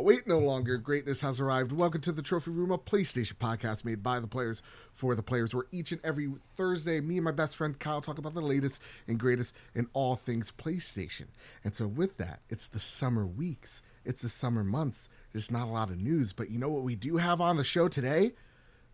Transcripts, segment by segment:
Wait no longer. Greatness has arrived. Welcome to the Trophy Room, a PlayStation podcast made by the players for the players, where each and every Thursday, me and my best friend Kyle talk about the latest and greatest in all things PlayStation. And so, with that, it's the summer weeks, it's the summer months. There's not a lot of news, but you know what we do have on the show today?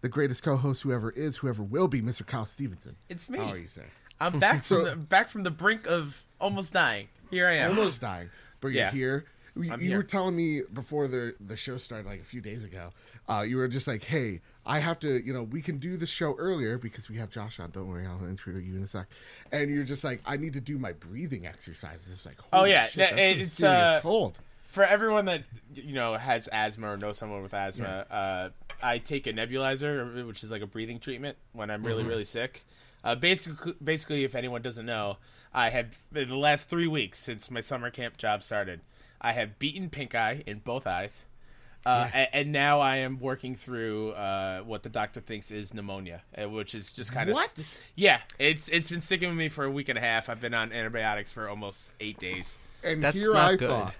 The greatest co-host, whoever is, whoever will be, Mr. Kyle Stevenson. It's me. How are you, sir? I'm back So- from the, back from the brink of almost dying. Here I am. almost dying, but you're Yeah. here. You, here. were telling me before the the show started, like a few days ago. Uh, you were just like, "Hey, I have to. You know, we can do the show earlier because we have Josh on. Don't worry, I'll intro you in a sec." And you're just like, "I need to do my breathing exercises." It's like, Oh, yeah, shit, that- that's a it's, uh, cold." For everyone that you know has asthma or knows someone with asthma, uh, I take a nebulizer, which is like a breathing treatment when I'm Mm-hmm. really really sick. Uh, basically, basically, if anyone doesn't know, I have the last three weeks since my summer camp job started, I have beaten pink eye in both eyes. Uh, a- and, now I am working through uh, what the doctor thinks is pneumonia, uh, which is just kind of What? yeah. It's it's been sticking with me for a week and a half. I've been on antibiotics for almost eight days. And That's here not I good. thought.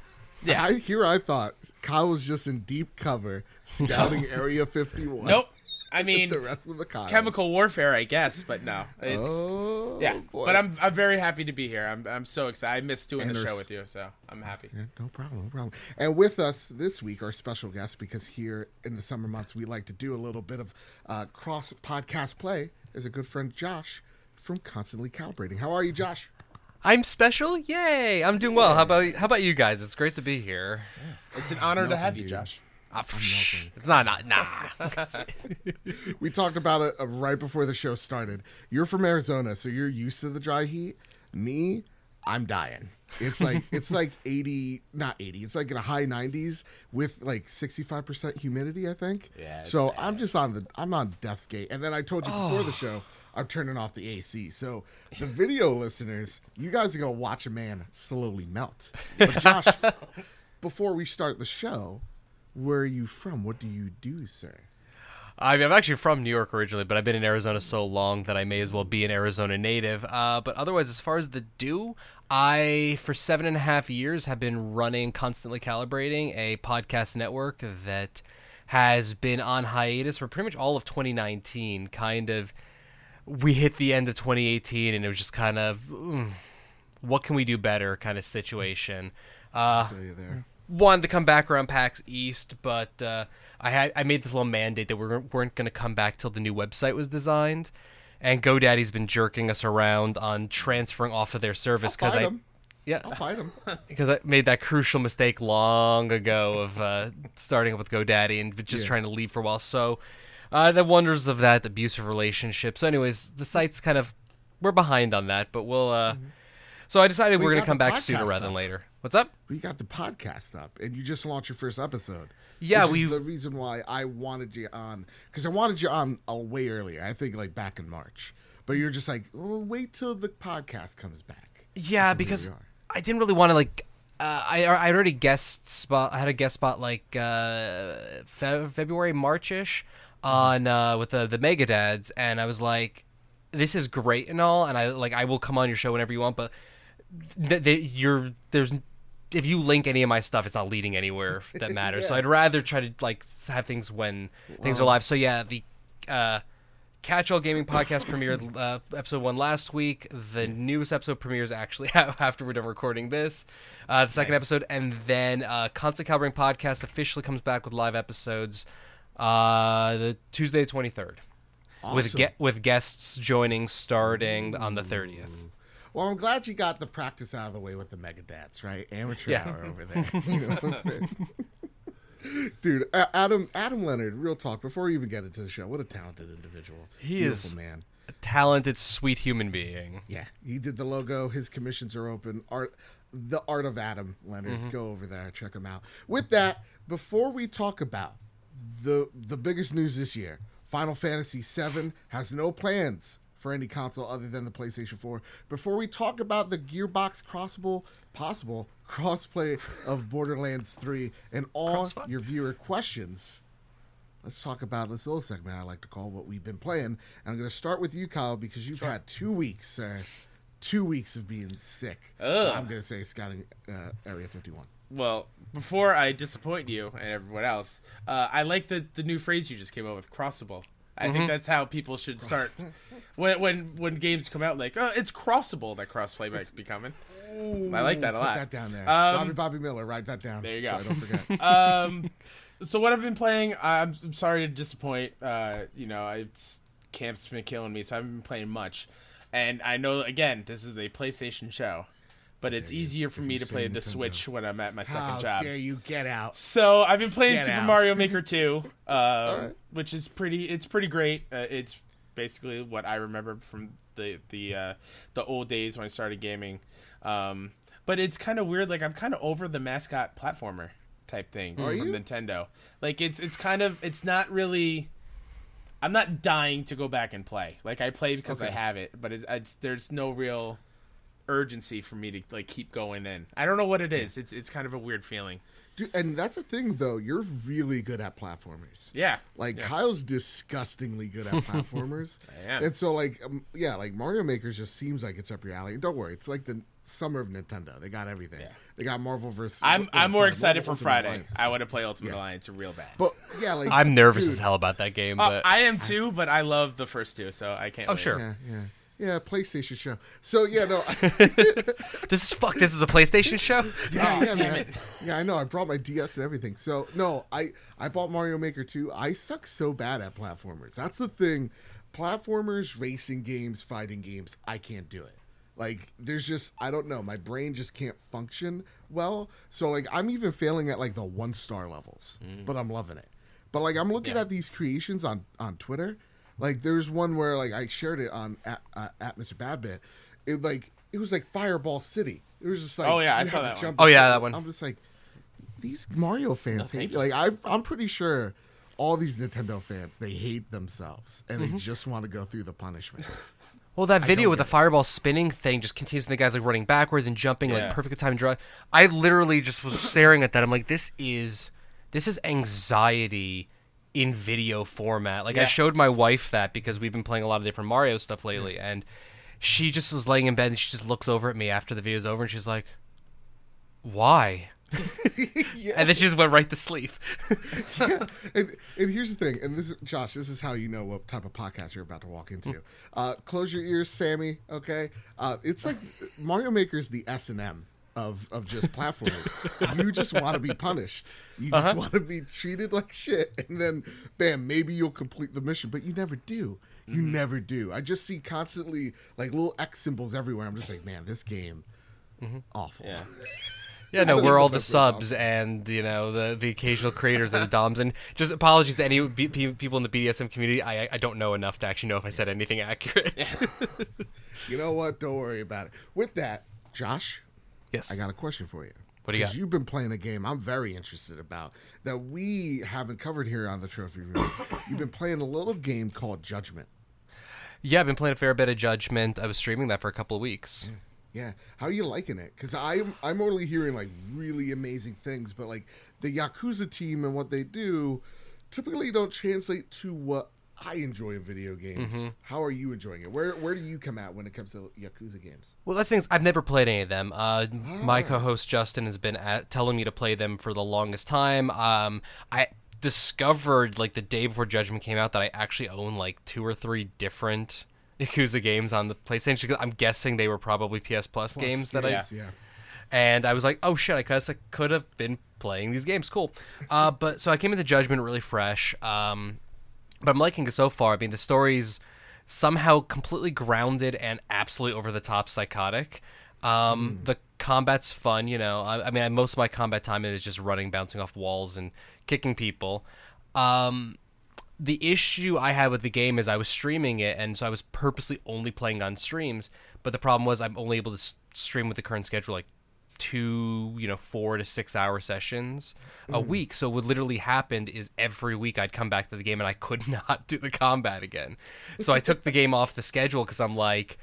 Yeah. I here I thought Kyle was just in deep cover scouting Area 51. Nope. I mean, The rest of the Kyles. chemical warfare, I guess, but no. It's, Oh, yeah, boy. but I'm I'm very happy to be here. I'm I'm so excited. I missed doing And the show with you, so I'm happy. Yeah, no problem, no problem. And with us this week, our special guest, because here in the summer months we like to do a little bit of uh, cross podcast play, is a good friend Josh from Constantly Calibrating. How are you, Josh? I'm special. Yay! I'm doing well. How about how about you guys? It's great to be here. It's an honor to have you, dude. Josh. Ah, it's not not nah. We talked about it uh, right before the show started. You're from Arizona, so you're used to the dry heat. Me, I'm dying. It's like it's like 80, not 80. It's like in the high 90s with like 65% humidity, I think. Yeah, So I'm just on the I'm on death's gate. And then I told you before Oh. the show, I'm turning off the AC. So the video listeners, you guys are gonna watch a man slowly melt. But Josh, before we start the show, where are you from? What do you do, sir? I mean, I'm actually from New York originally, but I've been in Arizona so long that I may as well be an Arizona native. Uh, but otherwise, as far as the do, I for seven and a half years have been running constantly calibrating a podcast network that has been on hiatus for pretty much all of 2019. Kind of, we hit the end of 2018, and it was just kind of, mm, what can we do better kind of situation. Uh, Feel you there. Wanted to come back around PAX East, but uh, I had I made this little mandate that we weren't, going to come back till the new website was designed. And GoDaddy's been jerking us around on transferring off of their service because I yeah I'll fight him. because I made that crucial mistake long ago of uh, starting up with GoDaddy and just Yeah. trying to leave for a while. So uh, the wonders of that abusive relationship. So, anyways, the site's kind of we're behind on that, but we'll. Uh, So I decided Well, we're gonna come back sooner rather than later. What's up? we got the podcast up and you just launched your first episode Yeah, which we- is the reason why i wanted you on because i wanted you on a way earlier i think like back in march but you're just like well, wait till the podcast comes back Yeah, because. I didn't really want to like. Uh, I I already guest spot. I had a guest spot like uh, Fe- February Marchish on uh, with the the Mega Dads, and I was like, this is great and all, and I like I will come on your show whenever you want, but th- th- you're there's if you link any of my stuff, it's not leading anywhere that matters. So I'd rather try to like have things when things are live. So yeah, the uh, Catch All Gaming Podcast premiered uh, episode one last week. The newest episode premieres actually after we're done recording this. Uh, the second Nice. episode, and then uh, Constant Calibrating Podcast officially comes back with live episodes uh, the Tuesday the twenty third. With ge- with guests joining starting on the thirtieth. Well i'm glad you got the practice out of the way with the Mega Dads right amateur Yeah. hour over there you know what i'm saying Dude, Adam Adam Leonard, real talk. Before we even get into the show, what a talented individual. He Beautiful is- man. A talented, sweet human being. Yeah, he did the logo. His commissions are open. Art, the art of Adam Leonard. Mm-hmm. Go over there, check him out. With that, before we talk about the the biggest news this year, Final Fantasy VII has no plans for any console other than the PlayStation 4. Before we talk about the Gearbox crossable possible crossplay of Borderlands 3 and all your viewer questions. Let's talk about this little segment I like to call what we've been playing. And I'm going to start with you, Kyle, because you've had two weeks, sir. two weeks of being sick. Ugh. I'm gonna say scouting uh, Area 51. Well, before I disappoint you and everyone else, uh, I like the the new phrase you just came up with, crossable. I Mm-hmm. think that's how people should start when when when games come out. Like, oh, it's crossable that crossplay might be coming. I like that a Put lot. that down there. Um, Bobby Bobby Miller, write that down. There you so go. I don't forget. um, so what I've been playing, I'm, I'm sorry to disappoint. Uh, you know, it's camp's been killing me, so I haven't been playing much. And I know again, this is a PlayStation show, but it's easier for me to play the Switch when I'm at my second How job. dare you get out? So I've been playing Get Super out. Mario Maker 2, uh, right. which is pretty. It's pretty great. Uh, it's basically what I remember from the the uh, the old days when I started gaming. Um, but it's kind of weird. Like I'm kind of over the mascot platformer type thing Are from you? Nintendo. Like it's it's kind of it's not really. I'm not dying to go back and play. Like I play because I Okay. have it, but it, it's there's no real urgency for me to like keep going in. I don't know what it is. It's it's kind of a weird feeling. Dude, and that's the thing, though. You're really good at platformers. Yeah. Like Yeah. Kyle's disgustingly good at platformers. I am. And so, like, um, yeah, like Mario Maker just seems like it's up your alley. Don't worry, it's like the summer of Nintendo. They got everything. Yeah. They got Marvel versus. I'm I'm more excited Marvel for Ultimate Friday. Alliance I want to play Ultimate Yeah. Alliance real bad. But yeah, like I'm nervous dude, as hell about that game, Uh, but I am too, but I love the first two, so I can't. Oh, wait. sure. Yeah, yeah, yeah. PlayStation show. So yeah, no. this is fuck. This is a PlayStation show. Yeah, Oh, yeah, damn man. it. Yeah, I know. I brought my DS and everything. So no, I I bought Mario Maker 2. I suck so bad at platformers. That's the thing. Platformers, racing games, fighting games, I can't do it. Like there's just I don't know, my brain just can't function well. So like I'm even failing at like the one star levels, mm. but I'm loving it. But like I'm looking Yeah. at these creations on on Twitter. Like there's one where like I shared it on at, uh, at Mr. Badbit. It like it was like Fireball City. It was just like Oh, yeah, I saw had to that one. Oh, yeah, that one. I'm just like these Mario fans thank hate. you. Like I, I'm pretty sure all these Nintendo fans they hate themselves and Mm-hmm. they just want to go through the punishment. Well, that video with the get it. fireball spinning thing just continues. And the guys like running backwards and jumping Yeah. like perfectly timed draw. I literally just was staring at that. I'm like, this is this is anxiety in video format. Like I showed my wife that because we've been playing a lot of different Mario stuff lately, and she just was laying in bed and she just looks over at me after the video's over and she's like, "Why?" yeah. And then she just went right to sleep. and, and here's the thing, and this is Josh. This is how you know what type of podcast you're about to walk into. Uh, close your ears, Sammy. Okay, uh, it's like Mario Maker is the S and M of of just platformers. you just want to be punished. You just Uh-huh. want to be treated like shit, and then bam, maybe you'll complete the mission, but you never do. You never do. I just see constantly like little X symbols everywhere. I'm just like, man, this game, awful. Yeah. Yeah, no, we're all the best way to subs and you know the the occasional creators of the DOMs. And just apologies to any B- people in the BDSM community. I I don't know enough to actually know if I said anything accurate. You know what? Don't worry about it. With that, Josh, yes. I got a question for you. What do you got? You've been playing a game I'm very interested about that we haven't covered here on the Trophy Room. You've been playing a little game called Judgment. Yeah, I've been playing a fair bit of Judgment. I was streaming that for a couple of weeks. Yeah, how are you liking it? Because I'm I'm only hearing like really amazing things, but like the Yakuza team and what they do typically don't translate to what I enjoy video games. Mm-hmm. How are you enjoying it? Where where do you come at when it comes to Yakuza games? Well, that's things I've never played any of them. Uh, My co-host Justin has been at, telling me to play them for the longest time. Um, I discovered like the day before Judgment came out that I actually own like two or three different Yakuza games on the PlayStation. 'cause I'm guessing they were probably PS Plus games that I yeah. and I was like, "Oh shit! I guess I could have been playing these games. Cool." Uh, but so I came into Judgment really fresh. Um, but I'm liking it so far. I mean, the story's somehow completely grounded and absolutely over the top psychotic. Um, The combat's fun, you know. I, I mean, I, most of my combat time is just running, bouncing off walls, and kicking people. Um, the issue I had with the game is I was streaming it, and so I was purposely only playing on streams. But the problem was I'm only able to s- stream with the current schedule like two, you know, four to six hour sessions a week. So what literally happened is every week I'd come back to the game and I could not do the combat again. So I took the game off the schedule because I'm like,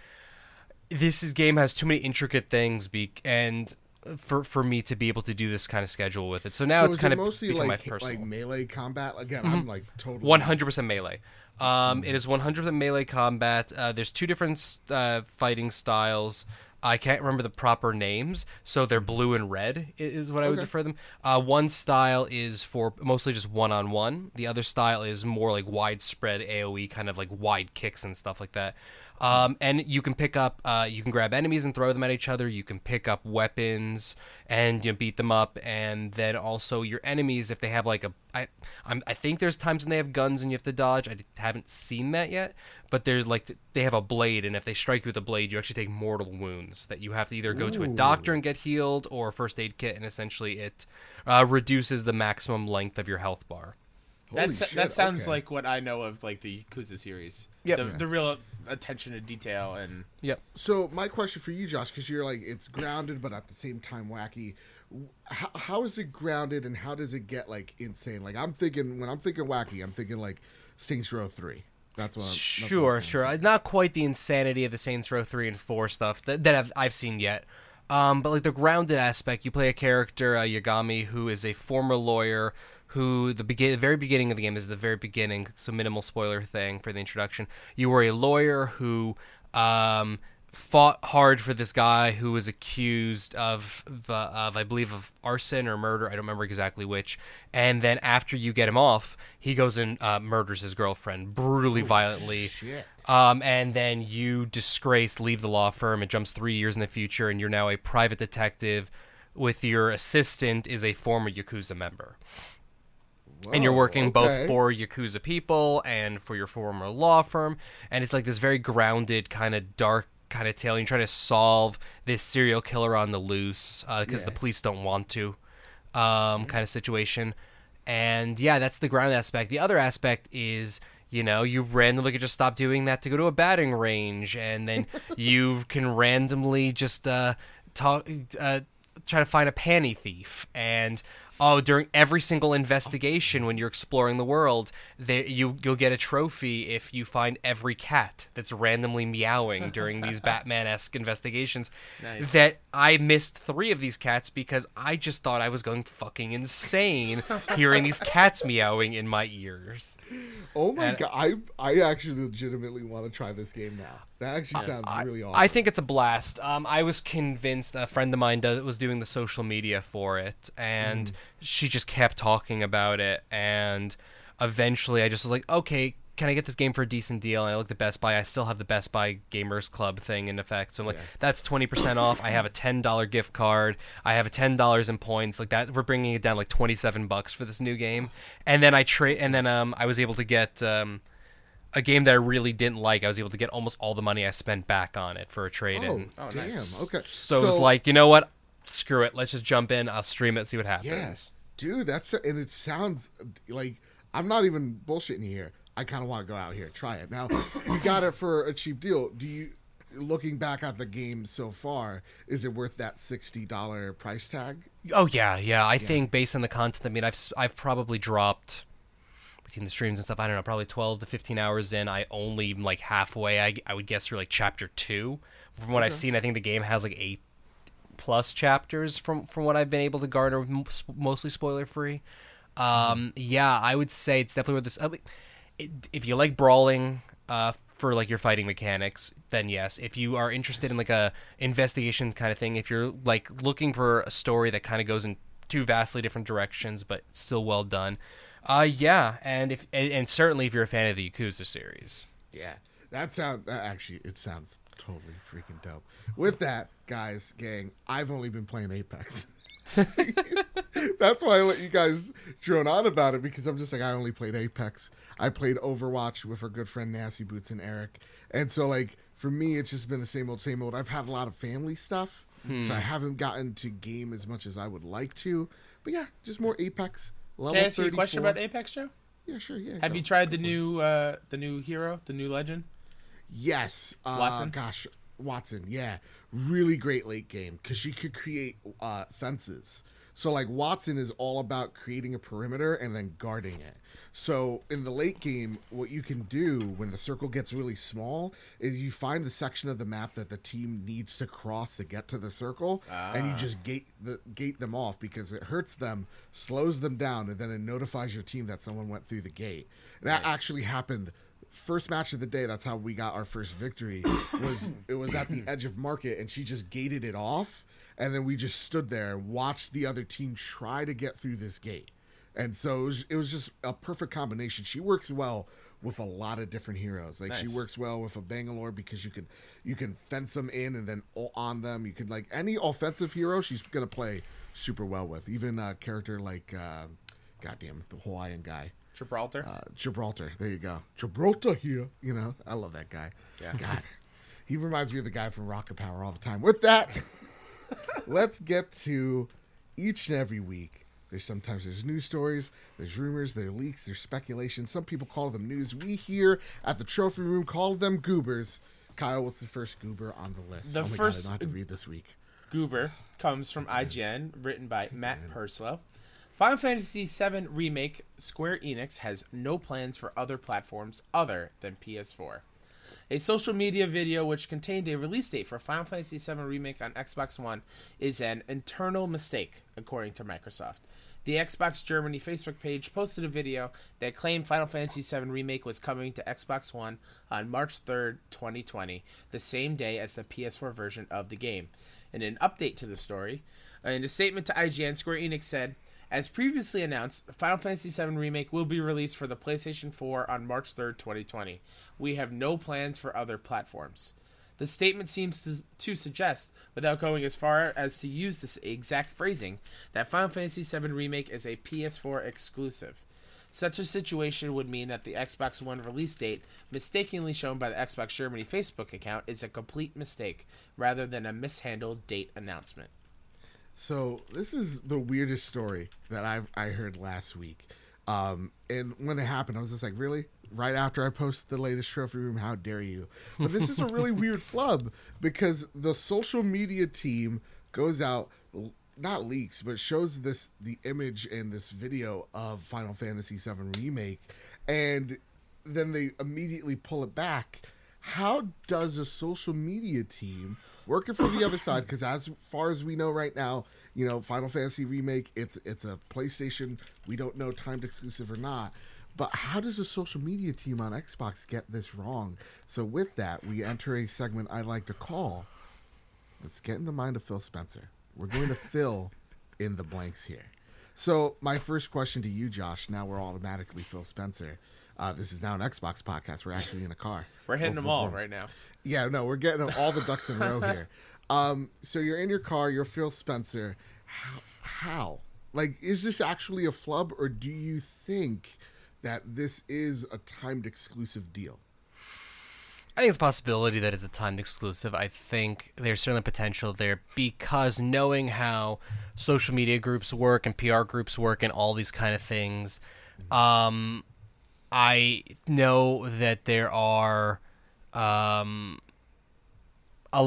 this is, game has too many intricate things, be- and for for me to be able to do this kind of schedule with it. So now So it's kind it of mostly become like my personal. like melee combat. Again, I'm like totally One hundred percent melee. Um, it is one hundred percent melee combat. Uh, there's two different uh, fighting styles. I can't remember the proper names, so they're blue and red is what I would Okay. refer to them. Uh, one style is for mostly just one on one. The other style is more like widespread AOE, kind of like wide kicks and stuff like that. Um, and you can pick up, uh, you can grab enemies and throw them at each other. You can pick up weapons and you know, beat them up. And then also your enemies, if they have like a, I, I'm, I think there's times when they have guns and you have to dodge. I haven't seen that yet, but there's like they have a blade, and if they strike you with a blade, you actually take mortal wounds that you have to either go to a doctor and get healed or a first aid kit, and essentially it uh, reduces the maximum length of your health bar. Holy That's that sounds okay. like what I know of like the Yakuza series. Yep. The, Yeah. the real attention to detail and Yep. So my question for you, Josh, because you're like it's grounded but at the same time wacky. How, how is it grounded and how does it get like insane? Like I'm thinking when I'm thinking wacky, I'm thinking like Saints Row Three. That's what. I'm, that's what I'm Sure, sure. Not quite the insanity of the Saints Row three and four stuff that, that I've, I've seen yet. Um, but like the grounded aspect, you play a character uh, Yagami who is a former lawyer who the begin the very beginning of the game is the very beginning, so minimal spoiler thing for the introduction. You were a lawyer who um, fought hard for this guy who was accused of of, uh, of I believe of arson or murder. I don't remember exactly which. And then after you get him off, he goes and uh, murders his girlfriend brutally, violently. shit. Um, and then you disgrace, leave the law firm. It jumps three years in the future, and you're now a private detective. With your assistant is a former yakuza member and you're working okay. both for Yakuza people and for your former law firm. And it's like this very grounded, kind of dark kind of tale. You're trying to solve this serial killer on the loose because the Yeah. police don't want to, um, kind of situation. And yeah, that's the ground aspect. The other aspect is. You know, you randomly could just stop doing that to go to a batting range, and then you can randomly just uh, talk, uh, try to find a panty thief. And oh, during every single investigation when you're exploring the world, there you you'll get a trophy if you find every cat that's randomly meowing during these Batman-esque investigations. Nice. That I missed three of these cats because I just thought I was going fucking insane hearing these cats meowing in my ears. Oh my And- god, I I actually legitimately want to try this game now. That actually sounds really awesome. I think it's a blast. Um, I was convinced a friend of mine does, was doing the social media for it, and Mm. She just kept talking about it. And eventually, I just was like, okay, can I get this game for a decent deal? And I looked at Best Buy. I still have the Best Buy Gamers Club thing in effect, so I'm like, that's twenty percent off. I have a ten dollar gift card. I have a ten dollars in points. Like that, we're bringing it down like twenty seven bucks for this new game. And then I trade, and then um, I was able to get um a game that I really didn't like, I was able to get almost all the money I spent back on it for a trade oh, in. Oh, damn. Okay. So, it was like, you know what? Screw it. Let's just jump in. I'll stream it, see what happens. Yes, dude. That's and it sounds like I'm not even bullshitting you here. I kind of want to go out here try it. Now, you got it for a cheap deal. Do you? Looking back at the game so far, is it worth that sixty dollar price tag? Oh yeah, yeah. I think based on the content, I mean, I've I've probably dropped between the streams and stuff. I don't know, probably twelve to fifteen hours in. I only like halfway. I I would guess through like chapter two. From what I've seen, I think the game has like eight plus chapters from from what I've been able to garner, mostly spoiler free. Um, yeah, I would say it's definitely worth this. I mean, if you like brawling, uh, for like your fighting mechanics, then yes. If you are interested in like a investigation kind of thing, if you're like looking for a story that kind of goes in two vastly different directions, but still well done, uh, yeah. And if and, and certainly if you're a fan of the Yakuza series, Yeah, that sounds that actually it sounds totally freaking dope. With that, guys, gang, I've only been playing Apex. That's why I let you guys drone on about it because I'm just like I only played Apex. I played Overwatch with our good friend Nasty Boots and Eric, and so like for me, it's just been the same old, same old. I've had a lot of family stuff, so I haven't gotten to game as much as I would like to. But yeah, just more Apex. Level Can I ask you a question about Apex, Joe? Yeah, sure. Yeah. Have go. you tried the new uh the new hero, the new legend? Yes. Uh, Watson? Gosh, Watson. Yeah, really great late game because she could create uh, fences. So like Watson is all about creating a perimeter and then guarding it. So in the late game, what you can do when the circle gets really small is you find the section of the map that the team needs to cross to get to the circle, and you just gate the gate them off because it hurts them, slows them down, and then it notifies your team that someone went through the gate. That actually happened first match of the day that's how we got our first victory was it was at the edge of market and she just gated it off and then we just stood there and watched the other team try to get through this gate. And so it was, it was just a perfect combination. She works well with a lot of different heroes. Like she works well with a bangalore because you can you can fence them in and then on them. You can like any offensive hero she's gonna play super well with. Even a character like uh goddamn the hawaiian guy Gibraltar. uh, Gibraltar. There you go. Gibraltar here. You know, I love that guy. Yeah. God, he reminds me of the guy from Rocket Power all the time. With that, let's get to each and every week. There's sometimes there's news stories, there's rumors, there's leaks, there's speculation. Some people call them news. We here at the trophy room call them goobers. Kyle, what's the first goober on the list? The oh my first- God, I don't have to read this week. Goober comes from IGN, written by Matt Purslow. Final Fantasy VII Remake Square Enix has no plans for other platforms other than PS4. A social media video which contained a release date for Final Fantasy VII Remake on Xbox One is an internal mistake, according to Microsoft. The Xbox Germany Facebook page posted a video that claimed Final Fantasy VII Remake was coming to Xbox One on March 3rd, 2020, the same day as the PS4 version of the game. In an update to the story, in a statement to IGN, Square Enix said, as previously announced, Final Fantasy VII Remake will be released for the PlayStation 4 on March 3rd, 2020. We have no plans for other platforms. The statement seems to, to suggest, without going as far as to use this exact phrasing, that Final Fantasy VII Remake is a PS4 exclusive. Such a situation would mean that the Xbox One release date, mistakenly shown by the Xbox Germany Facebook account, is a complete mistake, rather than a mishandled date announcement. So this is the weirdest story that I've I heard last week. Um, and when it happened, I was just like, really? Right after I posted the latest trophy room, how dare you? But this is a really weird flub because the social media team goes out, not leaks, but shows this the image and this video of Final Fantasy VII remake, and then they immediately pull it back. How does a social media team working from the other side? Because as far as we know right now, you know, Final Fantasy remake, it's it's a PlayStation. We don't know timed exclusive or not. But how does a social media team on Xbox get this wrong? So with that, we enter a segment I like to call Let's get in the mind of Phil Spencer. We're going to fill in the blanks here. So, my first question to you, Josh. Now we're automatically Phil Spencer. Uh, this is now an Xbox podcast. We're actually in a car. We're hitting Boom, them all right now. Yeah, no, we're getting all the ducks in a row here. Um, so you're in your car. You're Phil Spencer. How? how? Like, is this actually a flub, or do you think that this is a timed exclusive deal? I think it's a possibility that it's a timed exclusive. I think there's certainly potential there because knowing how social media groups work and PR groups work and all these kind of things, um, I know that there are um,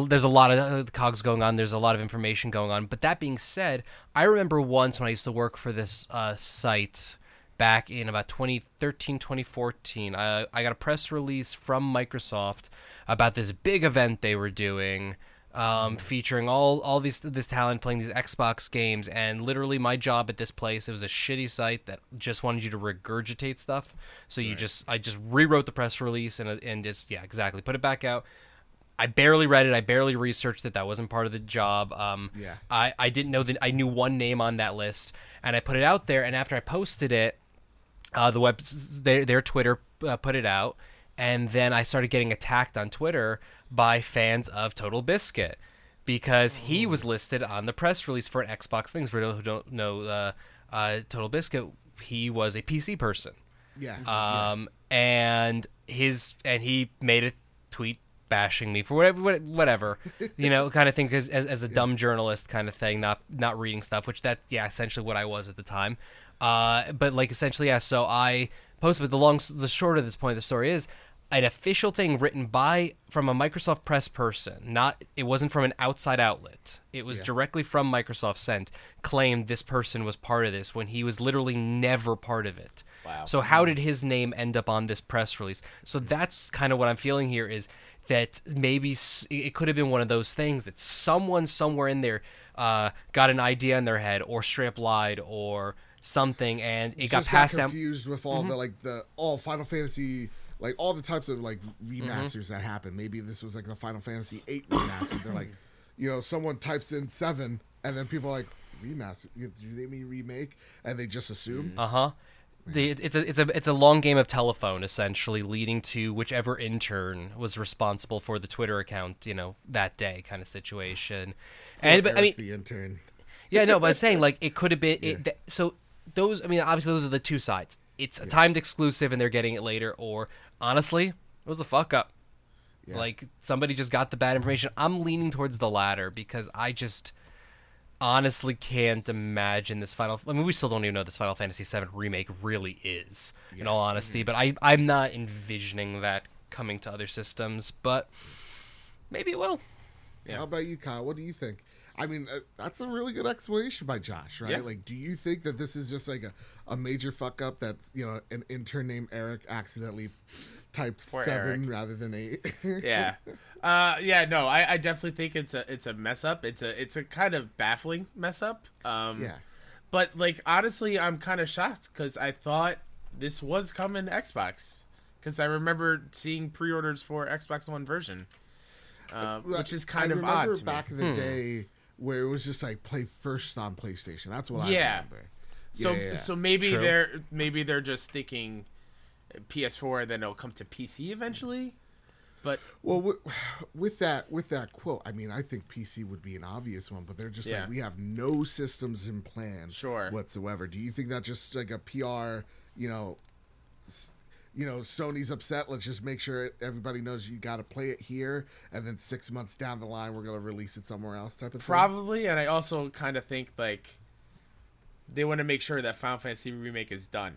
there's a lot of uh, cogs going on. There's a lot of information going on. But that being said, I remember once when I used to work for this uh, site back in about 2013, 2014. I, I got a press release from Microsoft about this big event they were doing. Um, featuring all all these this talent playing these Xbox games, and literally my job at this place it was a shitty site that just wanted you to regurgitate stuff. So you just I just rewrote the press release and and just yeah exactly put it back out. I barely read it. I barely researched it. That wasn't part of the job. Um, Yeah. I, I didn't know that I knew one name on that list, and I put it out there. And after I posted it, uh, the web their their Twitter uh, put it out, and then I started getting attacked on Twitter by fans of Total Biscuit because he was listed on the press release for an Xbox things. For those who don't know, uh, uh, Total Biscuit, he was a PC person. Yeah. um, and his and he made a tweet bashing me for whatever whatever you know kind of thing 'cause as, as a dumb journalist kind of thing not not reading stuff which that yeah essentially what I was at the time. Uh, but like essentially yeah so I posted but the long the short of this point of the story is an official thing written by from a Microsoft press person, not it wasn't from an outside outlet. It was Yeah. directly from Microsoft sent claimed this person was part of this when he was literally never part of it. Wow. So how did his name end up on this press release? So that's kind of what I'm feeling here is that maybe it could have been one of those things that someone somewhere in there uh, got an idea in their head or straight up lied or something and it got passed got down. confused with all the like the all Final Fantasy like all the types of like Mm-hmm. remasters that happen. Maybe this was like the Final Fantasy eight remaster. They're like, you know, someone types in seven, and then people are like remaster. Do they mean remake? And they just assume. Uh huh. The, it's a it's a it's a long game of telephone essentially, leading to whichever intern was responsible for the Twitter account, you know, that day kind of situation. And but I mean, the intern. yeah, no, but I'm saying like it could have been. It, th- so those, I mean, obviously those are the two sides. It's a timed exclusive, and they're getting it later, or honestly, it was a fuck up. Yeah. Like somebody just got the bad information. I'm leaning towards the latter because I just honestly can't imagine this final. I mean, we still don't even know this Final Fantasy VII remake really is, in all honesty. Mm-hmm. But I, I'm not envisioning that coming to other systems. But maybe it will. Yeah. How about you, Kyle? What do you think? I mean, uh, that's a really good explanation by Josh, right? Yeah. Like, do you think that this is just like a, a major fuck up that's, you know, an intern named Eric accidentally typed Poor seven Eric. rather than eight? yeah uh yeah no I, I definitely think it's a it's a mess up it's a it's a kind of baffling mess up um yeah. but like honestly i'm kind of shocked because i thought this was coming to xbox because i remember seeing pre-orders for xbox one version uh, which is kind I of odd to back me. in the day where it was just like play first on PlayStation. That's what I Yeah. remember. so Yeah, yeah, yeah. so maybe True. they're maybe they're just thinking ps4 then it'll come to pc eventually but Well, with, with that with that quote, I mean, I think PC would be an obvious one, but they're just Yeah. like we have no systems in plan, Sure. whatsoever. Do you think that's just like a PR, you know, s- you know, Sony's upset. Let's just make sure everybody knows you got to play it here, and then six months down the line, we're gonna release it somewhere else, type of thing. Probably, and I also kind of think like they want to make sure that Final Fantasy remake is done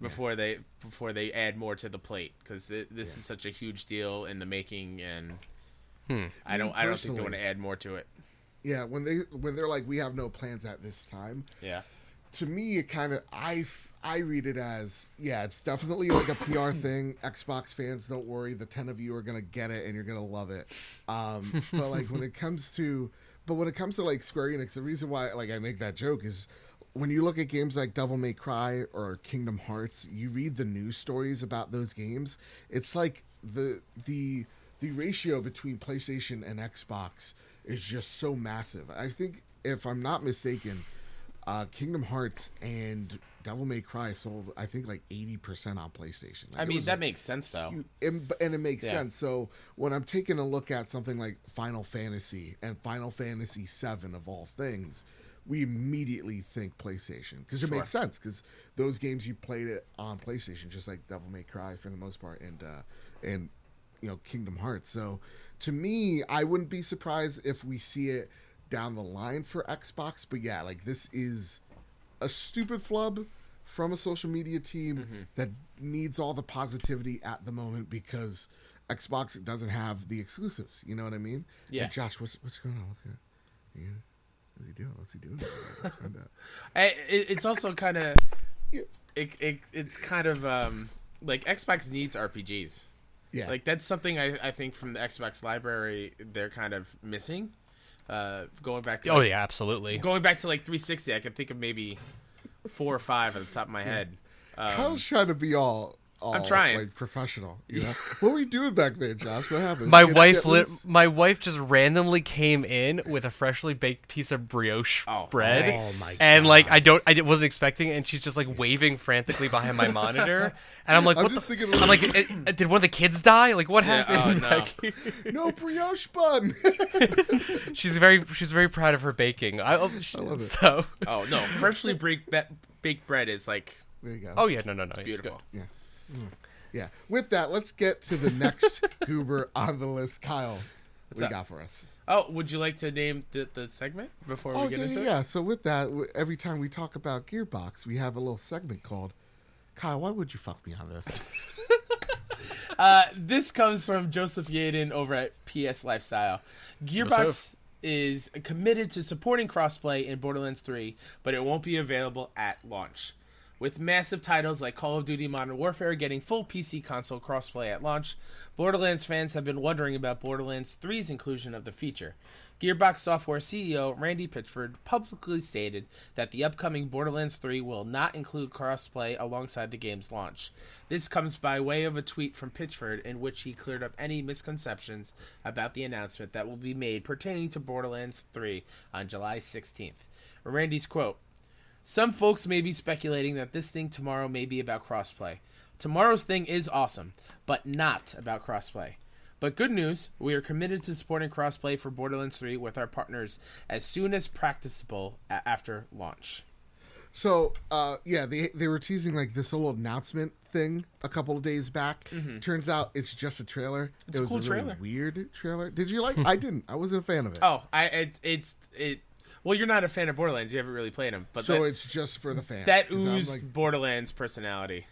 before they before they add more to the plate because this Yeah. is such a huge deal in the making, and Hmm. I don't Me I don't think they want personally- to add more to it. Yeah, when they when they're like, we have no plans at this time. Yeah, to me it kind of I I read it as yeah it's definitely like a pr thing. Xbox fans don't worry the 10 of you are gonna get it and you're gonna love it. Um but like when it comes to but when it comes to like square enix the reason why like i make that joke is when you look at games like devil may cry or kingdom hearts you read the news stories about those games it's like the the the ratio between playstation and xbox is just so massive. I think if i'm not mistaken uh, Kingdom Hearts and Devil May Cry sold, I think, like eighty percent on PlayStation. Like, I mean that a makes sense though. huge- and, and it makes Yeah. sense. So when I'm taking a look at something like Final Fantasy and Final Fantasy VII of all things, we immediately think PlayStation because it Sure. makes sense because those games you played it on PlayStation, just like Devil May Cry for the most part, and uh, and you know Kingdom Hearts. So to me, I wouldn't be surprised if we see it down the line for Xbox. But yeah, like this is a stupid flub from a social media team Mm-hmm. that needs all the positivity at the moment because Xbox doesn't have the exclusives. You know what I mean? Yeah. Josh, what's what's going on? What's going on? Yeah. What's he doing? What's he doing? Let's find out. I, it, it's also kind of it, it it's kind of um like Xbox needs RPGs. Yeah. Like that's something I, I think from the Xbox library they're kind of missing. Uh, going back to Oh yeah, absolutely. going back to like 360, I can think of maybe four or five at the top of my head. Um, Kyle's trying to be all. All I'm trying. like professional. You know? what were you doing back there, Josh? What happened? My You wife get lit, my wife just randomly came in with a freshly baked piece of brioche Oh, bread. nice. Oh my and like I don't I wasn't expecting it and she's just like waving frantically behind my monitor. And I'm like I'm what just the thinking I'm like "Eh, eh, did one of the kids die? Like what Yeah, happened? oh, no. Like, no brioche bun. she's very she's very proud of her baking. I, oh, she- love it. So Oh no, freshly baked baked bread is like there you go. Oh yeah, no no no. It's beautiful. Yeah. Mm. Yeah. With that, let's get to the next goober on the list. Kyle, what do you got for us? Oh, would you like to name the, the segment before we Oh, get yeah, into yeah, it? yeah. So with that, every time we talk about Gearbox, we have a little segment called Kyle, why would you fuck me on this? Uh, this comes from Joseph Yaden over at PS Lifestyle. Gearbox Joseph. is committed to supporting crossplay in Borderlands 3, but it won't be available at launch. With massive titles like Call of Duty Modern Warfare getting full PC console crossplay at launch, Borderlands fans have been wondering about Borderlands 3's inclusion of the feature. Gearbox Software CEO Randy Pitchford publicly stated that the upcoming Borderlands 3 will not include crossplay alongside the game's launch. This comes by way of a tweet from Pitchford in which he cleared up any misconceptions about the announcement that will be made pertaining to Borderlands 3 on July 16th. Randy's quote some folks may be speculating that this thing tomorrow may be about crossplay. Tomorrow's thing is awesome, but not about crossplay. But good news, we are committed to supporting crossplay for Borderlands 3 with our partners as soon as practicable after launch. So, uh, yeah, they they were teasing like this little announcement thing a couple of days back. Turns out it's just a trailer. Mm-hmm. It's it a was cool a really trailer. weird trailer. Did you like? I didn't. I wasn't a fan of it. Oh, I it, it's it. Well, you're not a fan of Borderlands. You haven't really played them, but so that, it's just for the fans. That oozed like, Borderlands personality.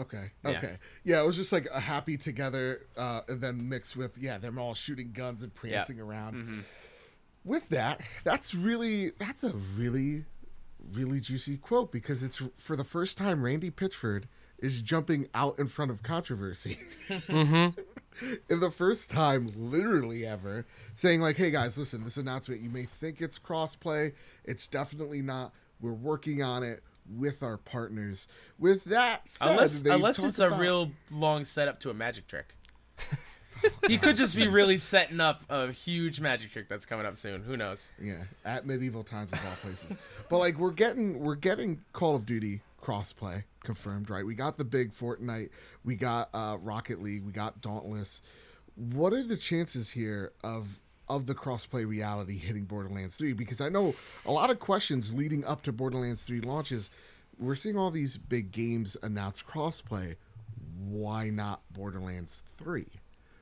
okay, okay, yeah. It was just like a happy together, uh, and then mixed with yeah, them all shooting guns and prancing around. Mm-hmm. With that, that's really that's a really really juicy quote because it's for the first time Randy Pitchford is jumping out in front of controversy. Mm-hmm. in the first time literally ever saying like hey guys listen this announcement you may think it's crossplay it's definitely not we're working on it with our partners with that said, Unless unless it's a real long setup to a magic trick. he could just be really setting up a huge magic trick that's coming up soon. Who knows? yeah at medieval times of all places but like we're getting we're getting call of duty crossplay confirmed right we got the big fortnite we got uh rocket league we got dauntless what are the chances here of of the crossplay reality hitting borderlands 3 because i know a lot of questions leading up to borderlands 3 launches we're seeing all these big games announce crossplay why not borderlands 3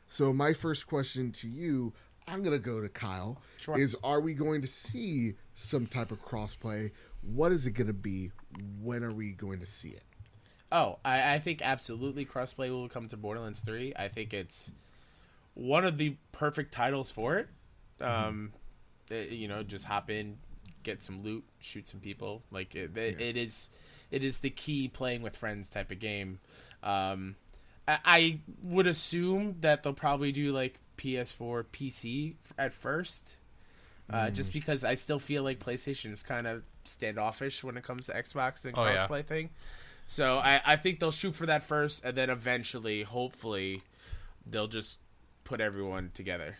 so my first question to you, I'm gonna go to Kyle. Sure. Is are we going to see some type of crossplay? What is it gonna be? When are we going to see it? Oh, I, I think absolutely crossplay will come to Borderlands 3. I think it's one of the perfect titles for it. Um, eh, you know, just hop in, get some loot, shoot some people. Like it, it, it is, it is the key playing with friends type of game. Um, I, I would assume that they'll probably do like PS4, PC at first. Uh, Just because I still feel like PlayStation is kind of standoffish when it comes to Xbox and Oh, yeah. crossplay thing. So I, I think they'll shoot for that first, and then eventually, hopefully, they'll just put everyone together.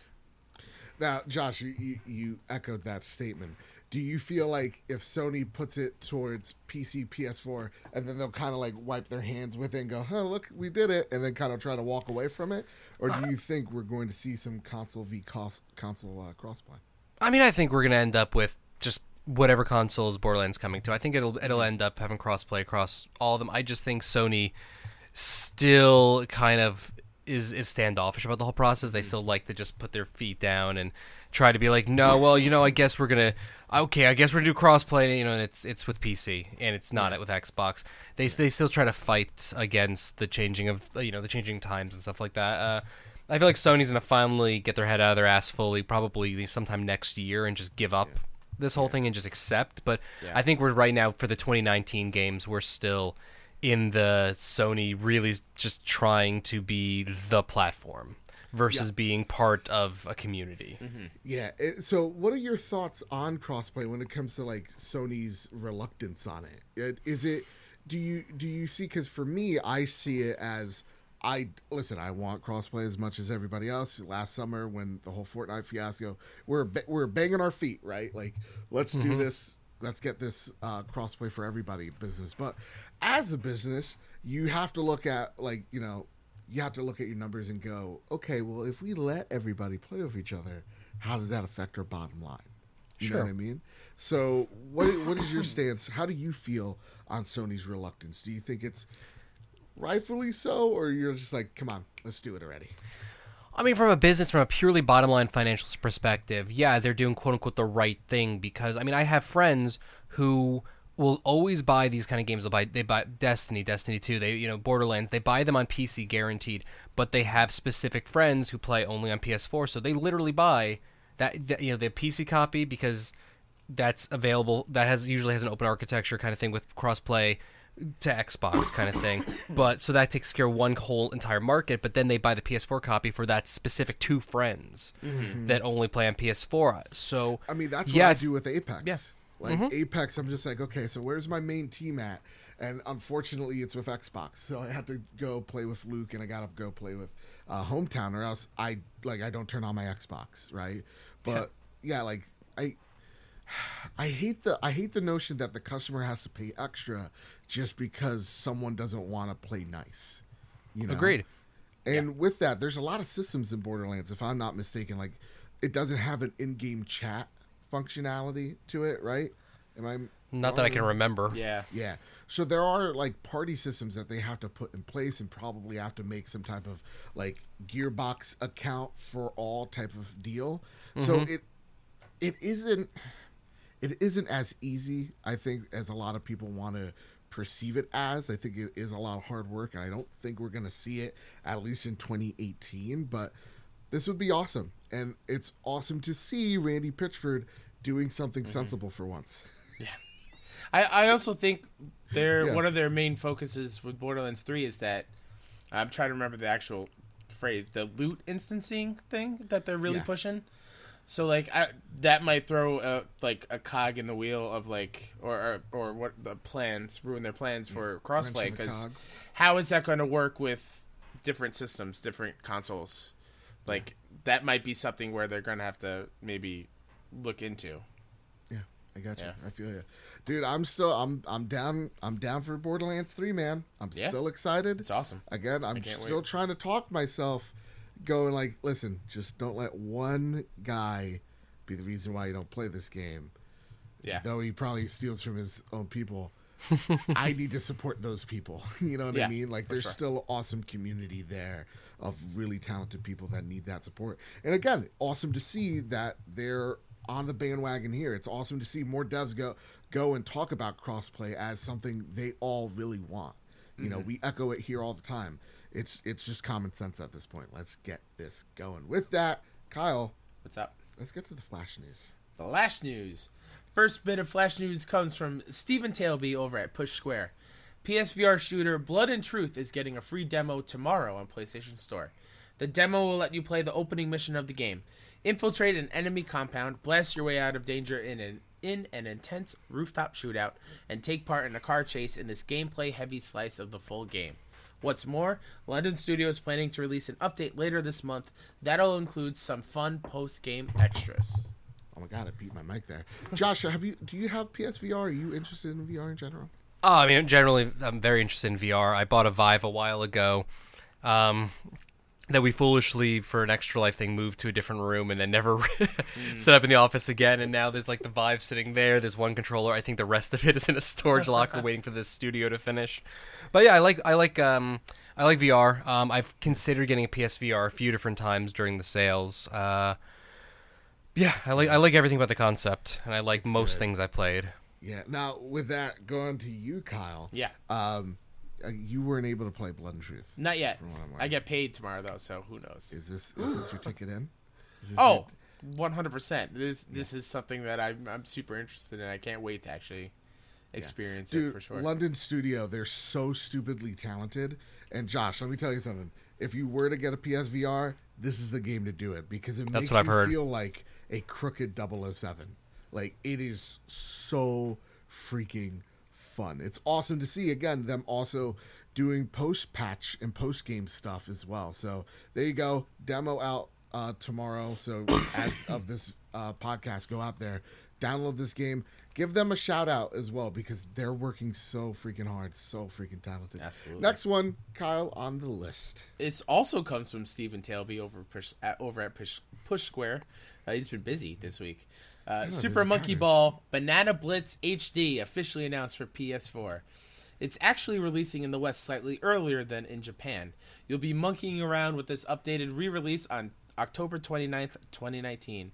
Now, Josh, you, you, you echoed that statement. Do you feel like if Sony puts it towards PC, PS4, and then they'll kind of like wipe their hands with it and go, "Huh, look, we did it," and then kind of try to walk away from it, or do you think we're going to see some console v cos- console uh, crossplay? I mean, I think we're gonna end up with just whatever consoles Borderlands coming to. I think it'll it'll end up having crossplay across all of them. I just think Sony still kind of is is standoffish about the whole process. They still like to just put their feet down and try to be like, no, well, you know, I guess we're gonna okay, I guess we're gonna do crossplay. You know, and it's it's with PC and it's not with Xbox. They they still try to fight against the changing of you know the changing times and stuff like that. Uh, I feel like Sony's gonna finally get their head out of their ass fully, probably sometime next year, and just give up this whole thing and just accept. But Yeah. I think we're right now for the 2019 games, we're still in the Sony really just trying to be the platform versus being part of a community. Mm-hmm. Yeah. So, what are your thoughts on crossplay when it comes to like Sony's reluctance on it? It- Is it? Do you do you see? Because for me, I see it as I listen. I want crossplay as much as everybody else. Last summer, when the whole Fortnite fiasco, we're we're banging our feet, right? Like, let's do this. Let's get this uh, crossplay for everybody business. But as a business, you have to look at like you know you have to look at your numbers and go, okay, well, if we let everybody play with each other, how does that affect our bottom line? You know what I mean? So, what what is your stance? How do you feel on Sony's reluctance? Do you think it's rightfully so, or you're just like, come on, let's do it already? I mean, from a business, from a purely bottom line financial perspective, yeah, they're doing quote unquote the right thing because, I mean, I have friends who will always buy these kind of games. They'll buy they buy Destiny, Destiny Two. They you know Borderlands. They buy them on PC guaranteed, but they have specific friends who play only on PS4. So they literally buy that, that you know the PC copy because that's available. That has usually has an open architecture kind of thing with crossplay to Xbox kind of thing. But so that takes care of one whole entire market. But then they buy the PS4 copy for that specific two friends that only play on PS4. So I mean, that's what yeah, I do with Apex. yeah. Like Apex, I'm just like, okay, so where's my main team at? And unfortunately, it's with Xbox, so I had to go play with Luke, and I gotta go play with uh, Hometown, or else I like I don't turn on my Xbox, right? But yeah, like I, I hate the I hate the notion that the customer has to pay extra just because someone doesn't want to play nice. You know? Agreed. And with that, there's a lot of systems in Borderlands, if I'm not mistaken. Like, it doesn't have an in-game chat functionality to it, right? Am I? Not that I can remember. Yeah. Yeah. So there are like party systems that they have to put in place, and probably have to make some type of like Gearbox account for all type of deal. So mm-hmm. it it isn't it isn't as easy, I think, as a lot of people want to perceive it as. I think it is a lot of hard work, and I don't think we're going to see it at least in 2018. But this would be awesome, and it's awesome to see Randy Pitchford doing something mm-hmm. sensible for once. I, I also think their Yeah. one of their main focuses with Borderlands Three is that I'm trying to remember the actual phrase, the loot instancing thing that they're really Yeah. pushing. So like I, that might throw a, like a cog in the wheel of like or or, or what the plans ruin their plans for crossplay Wrench in the because how is that going to work with different systems, different consoles? Like that might be something where they're going to have to maybe look into. Yeah, I got you. Yeah. I feel you, dude. I'm still I'm I'm down I'm down for Borderlands Three, man. I'm Yeah. still excited. It's awesome. Again, I'm still wait. trying to talk myself, going like, listen, just don't let one guy be the reason why you don't play this game. Yeah. Though he probably steals from his own people. I need to support those people. You know what I mean? Like there's sure. still awesome community there of really talented people that need that support. And again, awesome to see that they're on the bandwagon here. It's awesome to see more devs go go and talk about crossplay as something they all really want. You know, mm-hmm. we echo it here all the time. It's it's just common sense at this point. Let's get this going. With that, Kyle, What's up? let's get to the flash news. The flash news. First bit of flash news comes from Stephen Tailby over at Push Square. PSVR shooter Blood and Truth is getting a free demo tomorrow on PlayStation Store. The demo will let you play the opening mission of the game. Infiltrate an enemy compound, blast your way out of danger in an in an intense rooftop shootout, and take part in a car chase in this gameplay heavy slice of the full game. What's more, London Studio is planning to release an update later this month that'll include some fun post game extras. Oh my god, I beat my mic there. Josh, have you do you have PSVR? Are you interested in VR in general? Oh, I mean, generally, I'm very interested in VR. I bought a Vive a while ago. Um, that we foolishly, for an extra life thing, moved to a different room and then never set up in the office again. And now there's like the Vive sitting there. There's one controller. I think the rest of it is in a storage locker waiting for the studio to finish. But yeah, I like I like um I like VR. Um, I've considered getting a PSVR a few different times during the sales. Uh, yeah, I like I like everything about the concept, and I like most good. things I played. Yeah. Now with that, going to you, Kyle. Yeah. Um, uh, you weren't able to play Blood and Truth. Not yet. what I'm I get paid tomorrow though, so who knows? Is this is this your ticket in? Is this Oh, 100%. This this is something that I'm I'm super interested in. I can't wait to actually experience your- it for sure. London Studio, they're so stupidly talented. And Josh, let me tell you something. If you were to get a PSVR, this is the game to do it because it That's makes what I've you heard. feel like a crooked 007. Like it is so freaking fun. It's awesome to see again them also doing post patch and post game stuff as well. So there you go. Demo out uh, tomorrow. So as of this uh, podcast, go out there, download this game, give them a shout out as well because they're working so freaking hard, so freaking talented. Absolutely. Next one, Kyle on the list. This also comes from Stephen Tailby over at, over at Push, Push Square. Uh, he's been busy this week. Uh, Super Monkey pattern. Ball Banana Blitz HD officially announced for PS4. It's actually releasing in the West slightly earlier than in Japan. You'll be monkeying around with this updated re-release on October 29th, 2019.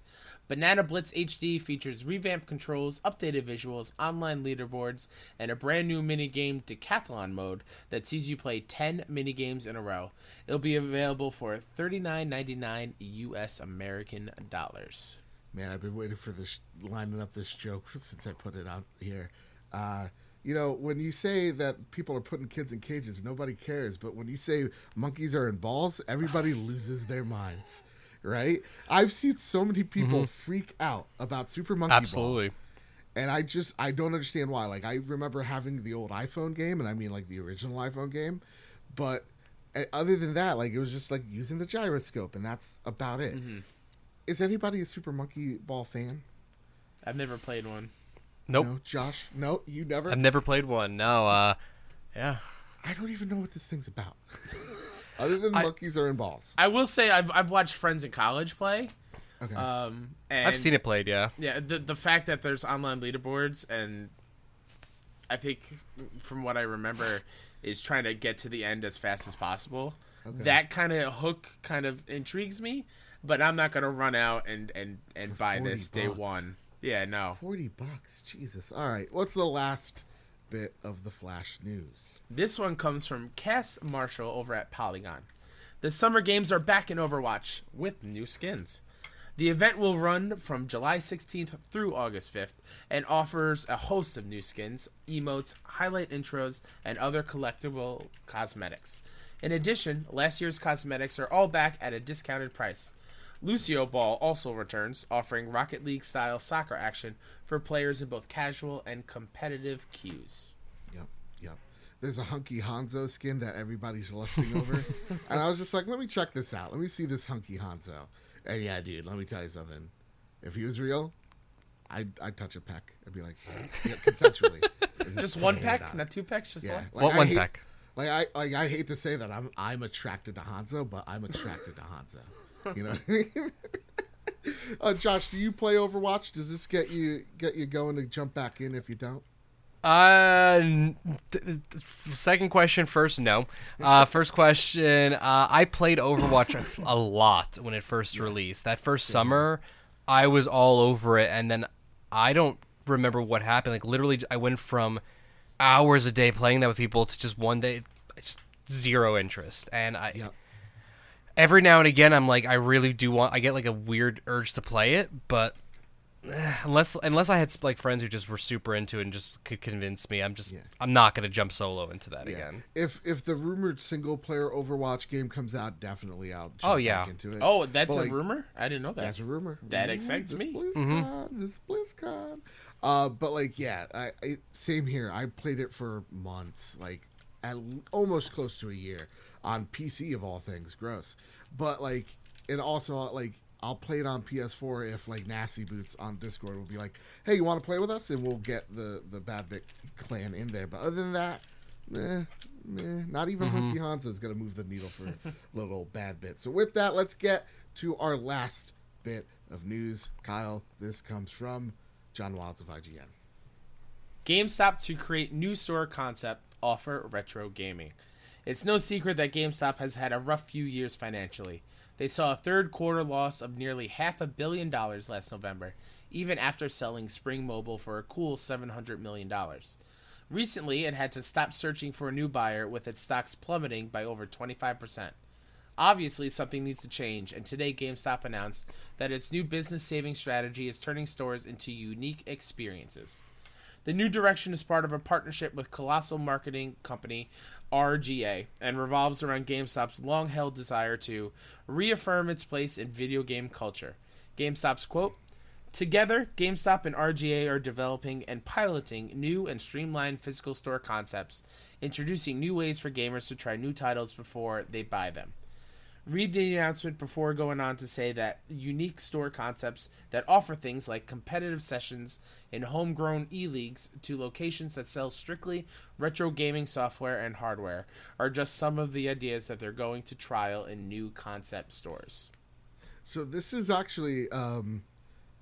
Banana Blitz HD features revamped controls, updated visuals, online leaderboards, and a brand new minigame decathlon mode that sees you play 10 minigames in a row. It'll be available for $39.99 US American dollars. Man, I've been waiting for this lining up this joke since I put it out here. Uh, you know, when you say that people are putting kids in cages, nobody cares. But when you say monkeys are in balls, everybody loses their minds, right? I've seen so many people freak out about Super Monkey Ball. Absolutely. and I just I don't understand why. Like I remember having the old iPhone game, and I mean like the original iPhone game, but uh, other than that, like it was just like using the gyroscope, and that's about it. Is anybody a Super Monkey Ball fan? I've never played one. Nope. No, Josh. No, you never. I've never played one. No. Uh, yeah. I don't even know what this thing's about. other than I- monkeys are in balls. I will say I've, I've watched friends in college play. Okay. Um, and I've seen it played. Yeah. Yeah, the the fact that there's online leaderboards and I think from what I remember is trying to get to the end as fast as possible. That kind of hook kind of intrigues me, but I'm not gonna run out and and and For buy this day bucks. one. Yeah, no. Forty bucks, Jesus. All right, what's the last bit of the Flash news? This one comes from Cass Marshall over at Polygon. The summer games are back in Overwatch with new skins. The event will run from July 16th through August 5th and offers a host of new skins, emotes, highlight intros, and other collectible cosmetics. In addition, last year's cosmetics are all back at a discounted price. Lucio Ball also returns, offering Rocket League style soccer action for players in both casual and competitive queues. Yep, yep. There's a hunky Hanzo skin that everybody's lusting over, and I was just like, let me check this out. Let me see this hunky Hanzo. And yeah, dude, let me tell you something. If he was real, I'd, I'd touch a peck. I'd be like, yeah, consensually. Just one peck, not two pecks, just Yeah. one. Like, what I one hate- peck? Like I like I hate to say that I'm I'm attracted to Hanzo, but I'm attracted to Hanzo. You know what I mean? uh, Josh, do you play Overwatch? Does this get you get you going to jump back in if you don't? Uh, th- th- second question first. No. Uh, first question. Uh, I played Overwatch a, a lot when it first released. That first summer, I was all over it, and then I don't remember what happened. Like literally, I went from hours a day playing that with people to just one day, just zero interest. And I, Yep. Every now and again, I'm like, I really do want. I get like a weird urge to play it, but eh, unless unless I had like friends who just were super into it and just could convince me, I'm just Yeah. I'm not gonna jump solo into that Yeah. again. If if the rumored single player Overwatch game comes out, definitely I'll jump Oh, yeah. back into it. Oh, that's But, a like, rumor? I didn't know that. That's a rumor. That Ooh, excites this me. BlizzCon, this BlizzCon. Uh, but like, yeah, I, I same here. I played it for months, like at l- almost close to a year on PC of all things. Gross, but like, and also like I'll play it on PS4 if like Nasty Boots on Discord will be like, "Hey, you want to play with us?" and we'll get the the Bad Bit clan in there. But other than that. Eh, meh, not even Hunky Hanzo is to move the needle for little bad bit. So with that, let's get to our last bit of news. Kyle, this comes from John Wilds of IGN. GameStop to create new store concept offer retro gaming. It's no secret that GameStop has had a rough few years financially. They saw a third quarter loss of nearly half a billion dollars last November, even after selling Spring Mobile for a cool $700 million. Recently, it had to stop searching for a new buyer with its stocks plummeting by over 25%. Obviously, something needs to change, and today GameStop announced that its new business saving strategy is turning stores into unique experiences. The new direction is part of a partnership with colossal marketing company RGA and revolves around GameStop's long held desire to reaffirm its place in video game culture. GameStop's quote Together, GameStop and RGA are developing and piloting new and streamlined physical store concepts, introducing new ways for gamers to try new titles before they buy them. Read the announcement before going on to say that unique store concepts that offer things like competitive sessions in homegrown e leagues to locations that sell strictly retro gaming software and hardware are just some of the ideas that they're going to trial in new concept stores. So this is actually um,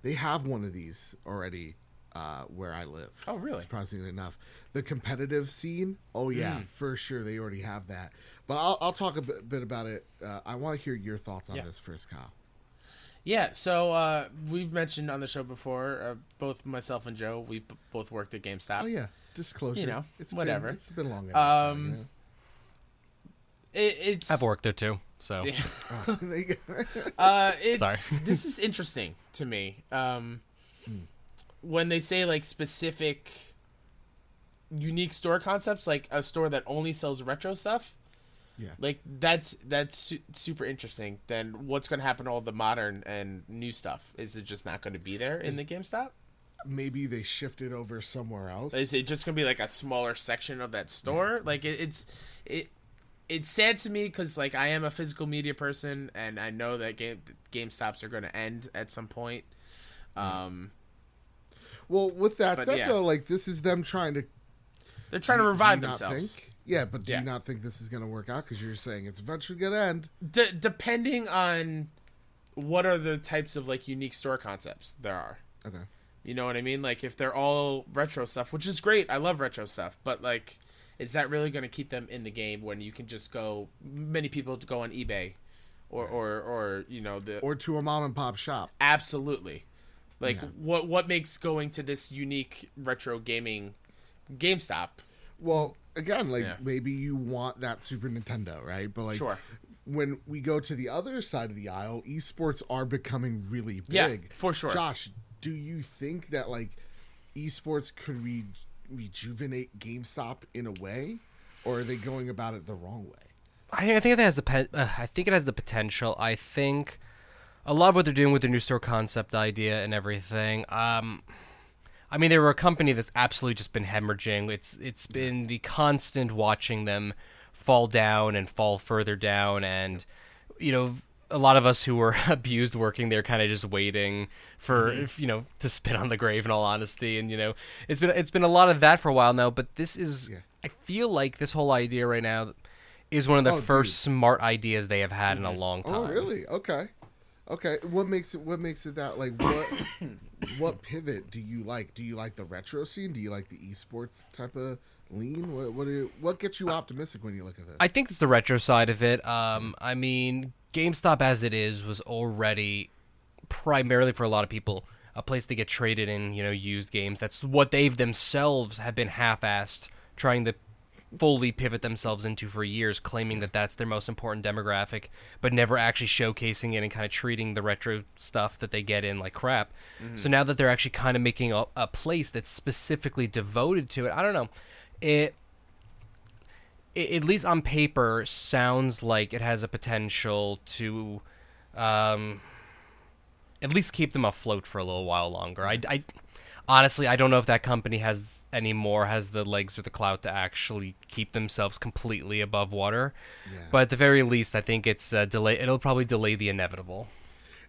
they have one of these already uh, where I live. Oh, really? Surprisingly enough, the competitive scene. Oh yeah, for sure they already have that. But I'll, I'll talk a bit, bit about it. Uh, I want to hear your thoughts on Yeah. this first, Kyle. Yeah, so uh, we've mentioned on the show before, uh, both myself and Joe, we b- both worked at GameStop. Oh yeah, disclosure. You know, it's whatever. Been, it's been long enough. now, Um, you know? It, it's I've worked there too, so Oh, there you go. Uh, it's Sorry. this is interesting to me. Um, when they say like specific, unique store concepts, like a store that only sells retro stuff, yeah. like that's that's su- super interesting. Then what's going to happen to all the modern and new stuff? Is it just not going to be there in the GameStop? Maybe they shifted over somewhere else. Is it just going to be like a smaller section of that store? Like it, it's it. It's sad to me because like I am a physical media person and I know that game GameStops are going to end at some point. Um, well, with that said, yeah. though, like this is them trying to they're trying to revive themselves. Think? Yeah, but do Yeah. you not think this is going to work out? Because you're saying it's eventually going to end. D- depending on what are the types of like unique store concepts there are. Okay. You know what I mean? Like if they're all retro stuff, which is great. I love retro stuff, but like is that really going to keep them in the game when you can just go many people to go on eBay or or or you know the Or to a mom and pop shop. absolutely. Like Yeah. what what makes going to this unique retro gaming GameStop? Well, again, like Yeah. maybe you want that Super Nintendo, right? But like Sure. when we go to the other side of the aisle, esports are becoming really Yeah, big. for sure. Josh, do you think that like esports could re- rejuvenate GameStop in a way, or are they going about it the wrong way? I, I think it has the pe- uh, I think it has the potential. I think a lot of what they're doing with their new store concept idea and everything. Um, I mean, they were a company that's absolutely just been hemorrhaging. It's it's been the constant watching them fall down and fall further down, and you know, a lot of us who were abused working there, kind of just waiting for mm-hmm. if, you know to spit on the grave. In all honesty, and you know, it's been it's been a lot of that for a while now. But this is, Yeah. I feel like this whole idea right now is one of the Oh, first dude. smart ideas they have had in a mm-hmm. long oh, time. Oh, really? Okay. Okay. What makes it? What makes it that? Like, what? what pivot do you like? Do you like the retro scene? Do you like the esports type of lean? What? What? Do what gets you optimistic when you look at this? I think it's the retro side of it. Um, I mean, GameStop as it is was already primarily for a lot of people a place to get traded in, you know, used games. That's what they've themselves have been half-assed trying to fully pivot themselves into for years, claiming that that's their most important demographic, but never actually showcasing it and kind of treating the retro stuff that they get in like crap. So now that they're actually kind of making a, a place that's specifically devoted to it, I don't know. It i- at least on paper, sounds like it has a potential to, um, at least keep them afloat for a little while longer. I, I honestly, I don't know if that company has any more has the legs or the clout to actually keep themselves completely above water. Yeah. But at the very least, I think it's uh, delay. It'll probably delay the inevitable.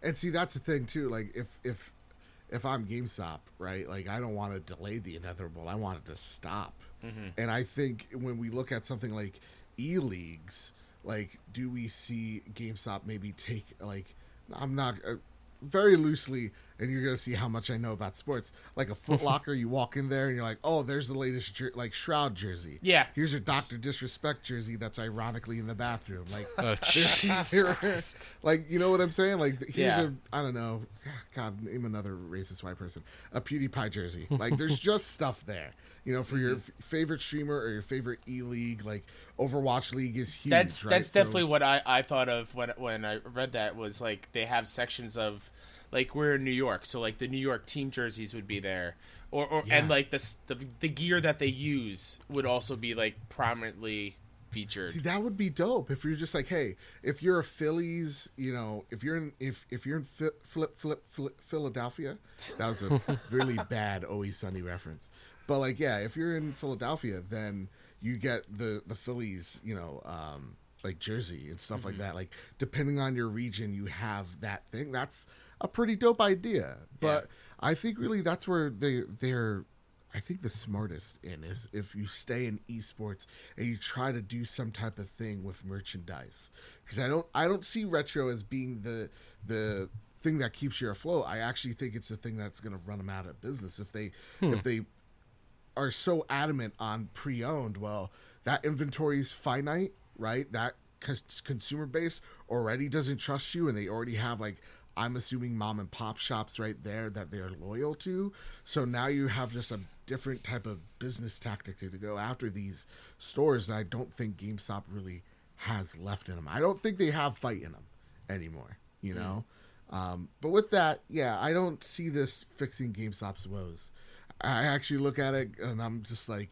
And see, that's the thing too. Like, if if if I'm GameStop, right? Like, I don't want to delay the inevitable. I want it to stop. And I think when we look at something like e leagues, like, do we see GameStop maybe take like? I'm not uh, very loosely, and you're gonna see how much I know about sports. Like a Foot Locker, you walk in there and you're like, oh, there's the latest jer- like Shroud jersey. Yeah. Here's your Doctor Disrespect jersey that's ironically in the bathroom. Like, Oh, Here- like you know what I'm saying? Like here's Yeah. a I don't know, God name another racist white person, a PewDiePie jersey. Like there's just stuff there, you know, for your Mm-hmm. f- favorite streamer or your favorite e league. Like Overwatch League is huge. That's right? that's So- definitely what I, I thought of when when I read that was like they have sections of like we're in New York, so like the New York team jerseys would be there, or, or Yeah. and like the, the the gear that they use would also be like prominently featured. See, that would be dope if you're just like, hey, if you're a Phillies, you know, if you're in if if you're in Phi- flip flip flip Philadelphia, that was a really bad Always Sunny reference. But like, yeah, if you're in Philadelphia, then you get the the Phillies, you know, um, like jersey and stuff like that. Like, depending on your region, you have that thing. That's a pretty dope idea. But I think really that's where they they're I think the smartest in is if you stay in esports and you try to do some type of thing with merchandise. Because I don't I don't see retro as being the the thing that keeps you afloat. I actually think it's the thing that's going to run them out of business if they if hmm. they are so adamant on pre-owned. Well, that inventory is finite, right? That consumer base already doesn't trust you, and they already have like I'm assuming mom and pop shops right there that they're loyal to. So now you have just a different type of business tactic to, go after these stores that I don't think GameStop really has left in them. I don't think they have fight in them anymore, you know? Um, but with that, yeah, I don't see this fixing GameStop's woes. I actually look at it and I'm just like,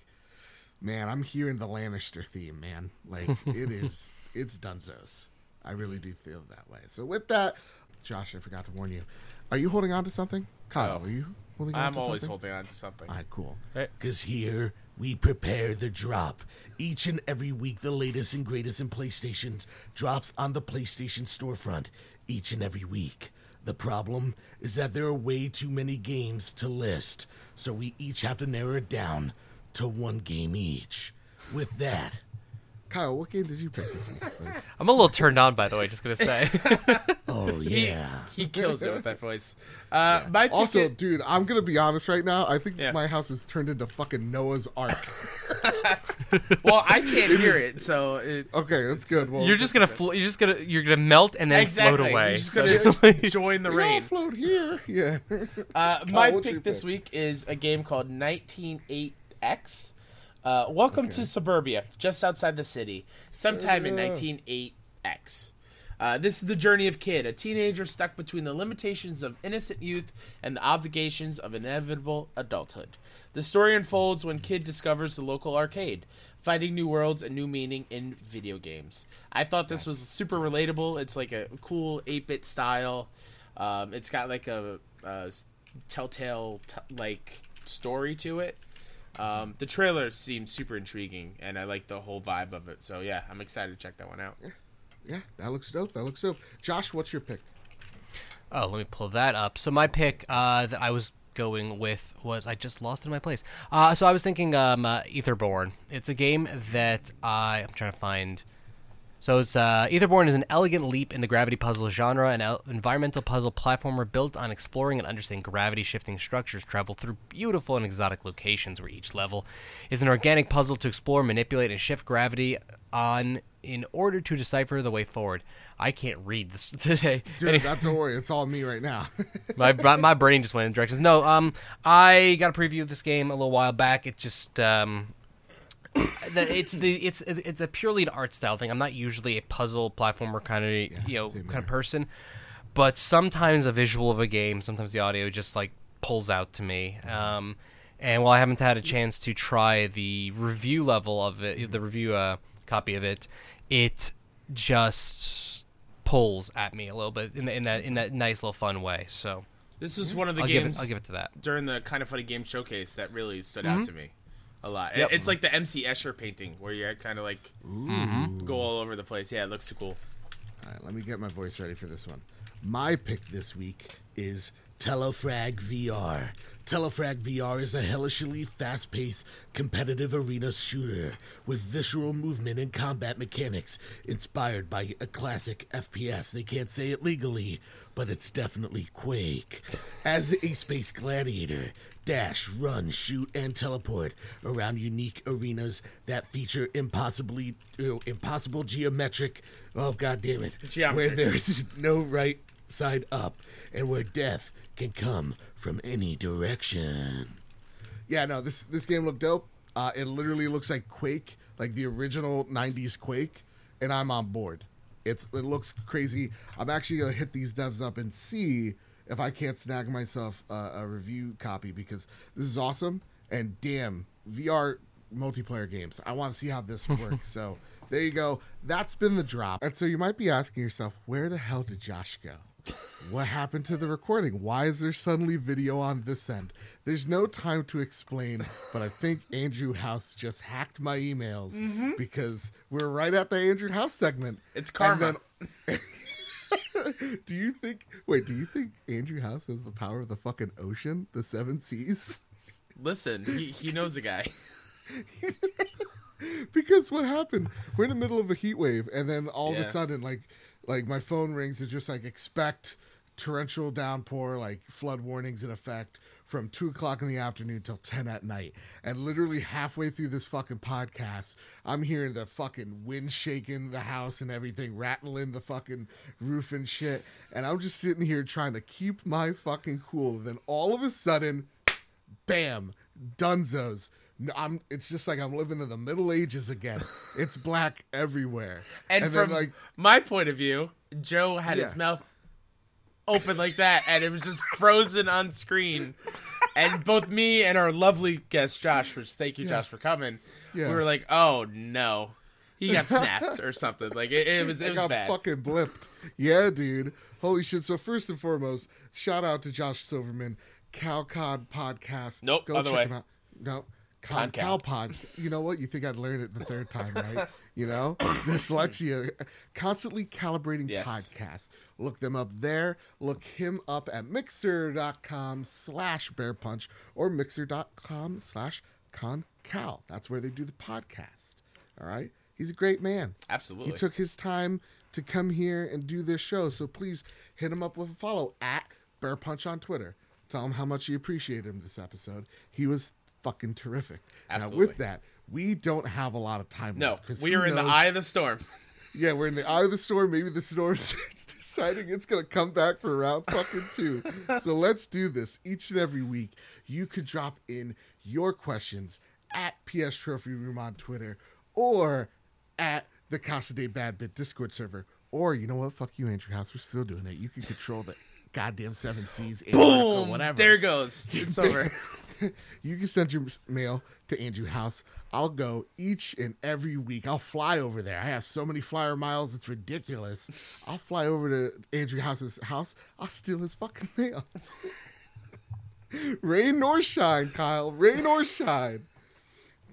man, I'm hearing the Lannister theme, man. Like it is, it's Dunzos. I really do feel that way. So with that, Josh, I forgot to warn you. Are you holding on to something? Kyle, Oh. are you holding on to something? I'm to always something? holding on to something. All right, cool. Because here we prepare the drop. Each and every week, the latest and greatest in PlayStation drops on the PlayStation storefront. Each and every week. The problem is that there are way too many games to list, so we each have to narrow it down to one game each. With that, Kyle, what game did you pick this week? I'm a little turned on, by the way. Just gonna say. oh yeah. he kills it with that voice. Uh, my also, i- dude, I'm gonna be honest right now. I think Yeah. my house has turned into fucking Noah's Ark. well, I can't hear it, so it, Okay, that's good. Well, you're just gonna flo- you're just gonna you're gonna melt and then exactly. float away. You're just gonna join the we all rain. float here. Yeah. Uh, my what's pick this pick? week is a game called 198X. Uh, welcome to suburbia, just outside the city, sometime in Suburbia. 198X. Uh, this is the journey of Kid, a teenager stuck between the limitations of innocent youth and the obligations of inevitable adulthood. The story unfolds when Kid discovers the local arcade, finding new worlds and new meaning in video games. I thought this was super relatable. It's like a cool 8 bit style. Um, it's got like a, a telltale t- like story to it. Um, the trailer seems super intriguing, and I like the whole vibe of it. So yeah, I'm excited to check that one out. Yeah, yeah that looks dope. That looks dope. Josh, what's your pick? Oh, let me pull that up. So my pick uh, that I was going with was I just lost in my place. Uh, so I was thinking um, uh, Etherborn. It's a game that I I'm trying to find. So it's uh, Etherborn is an elegant leap in the gravity puzzle genre, an el- environmental puzzle platformer built on exploring and understanding gravity shifting structures travel through beautiful and exotic locations where each level is an organic puzzle to explore, manipulate, and shift gravity on in order to decipher the way forward. I can't read this today. Dude, not to worry. It's all me right now. my my my brain just went in directions. No, um, I got a preview of this game a little while back. It just um, the, it's the it's it's a purely an art style thing. I'm not usually a puzzle platformer kind of you know same kind of person, but sometimes a visual of a game, sometimes the audio just like pulls out to me. Um, and while I haven't had a chance to try the review level of it, the review uh, copy of it, it just pulls at me a little bit in, the, in that in that nice little fun way. So This is one of the I'll give games it I'll give it to that. during the kind of funny game showcase that really stood out to me a lot. Yep. It's like the MC Escher painting where you kind of like go all over the place. Yeah, it looks too cool. All right, let me get my voice ready for this one. My pick this week is Telefrag VR. Telefrag VR is a hellishly fast paced, competitive arena shooter with visceral movement and combat mechanics inspired by a classic FPS. They can't say it legally, but it's definitely Quake. As a space gladiator, dash, run, shoot, and teleport around unique arenas that feature impossibly, uh, impossible geometric. Oh, god damn it. Geometry. Where there's no right side up and where death can come from any direction. Yeah, no, this this game looked dope. Uh, it literally looks like Quake, like the original '90s Quake, and I'm on board. It's it looks crazy. I'm actually gonna hit these devs up and see if I can't snag myself a, a review copy because this is awesome. And damn, VR multiplayer games. I want to see how this works. so there you go. That's been the drop. And so you might be asking yourself, where the hell did Josh go? What happened to the recording? Why is there suddenly video on this end? There's no time to explain, but I think Andrew House just hacked my emails mm-hmm. because we're right at the Andrew House segment. It's karma. then- do you think? Wait, do you think Andrew House has the power of the fucking ocean, the seven seas? Listen, he, he knows a guy. because what happened? We're in the middle of a heat wave, and then all of a sudden, like, like my phone rings. It's just like expect torrential downpour, like flood warnings in effect from two o'clock in the afternoon till ten at night. And literally halfway through this fucking podcast, I'm hearing the fucking wind shaking the house and everything, rattling the fucking roof and shit. And I'm just sitting here trying to keep my fucking cool. Then all of a sudden, bam, Dunzos. No, I'm. It's just like I'm living in the Middle Ages again. It's black everywhere, And, then, from like my point of view, Joe had his mouth open like that, and it was just frozen on screen. And both me and our lovely guest Josh, which thank you, Josh, for coming. Yeah. We were like, "Oh no, he got snapped or something." Like it, it was, it I was got bad. fucking blipped. Yeah, dude. Holy shit. So first and foremost, shout out to Josh Silverman, CalCod podcast. Nope, Go other check way. him out. No. Con Pod. You know what? You think I'd learn it the third time, right? You know? Dyslexia. Constantly calibrating Yes. podcasts. Look them up there. Look him up at mixer.com slash bear punch or mixer.com slash concal. That's where they do the podcast. All right? He's a great man. Absolutely. He took his time to come here and do this show. So please hit him up with a follow at Bear Punch on Twitter. Tell him how much you appreciated him this episode. He was fucking terrific. Now Absolutely. with that, we don't have a lot of time no, left. we are in the eye of the storm. Yeah, we're in the eye of the storm. Maybe the storm's deciding it's gonna come back for round fucking two. so let's do this each and every week. You could drop in your questions at PS Trophy Room on Twitter or at the Casa de Bad Bit Discord server. Or you know what? Fuck you, Andrew House. We're still doing it. You can control the goddamn seven Seas, Antarctica, Boom! whatever. There it goes. It's over. you can send your mail to Andrew House. I'll go each and every week. I'll fly over there. I have so many flyer miles, it's ridiculous. I'll fly over to Andrew House's house. I'll steal his fucking mail. Rain or shine, Kyle. Rain or shine.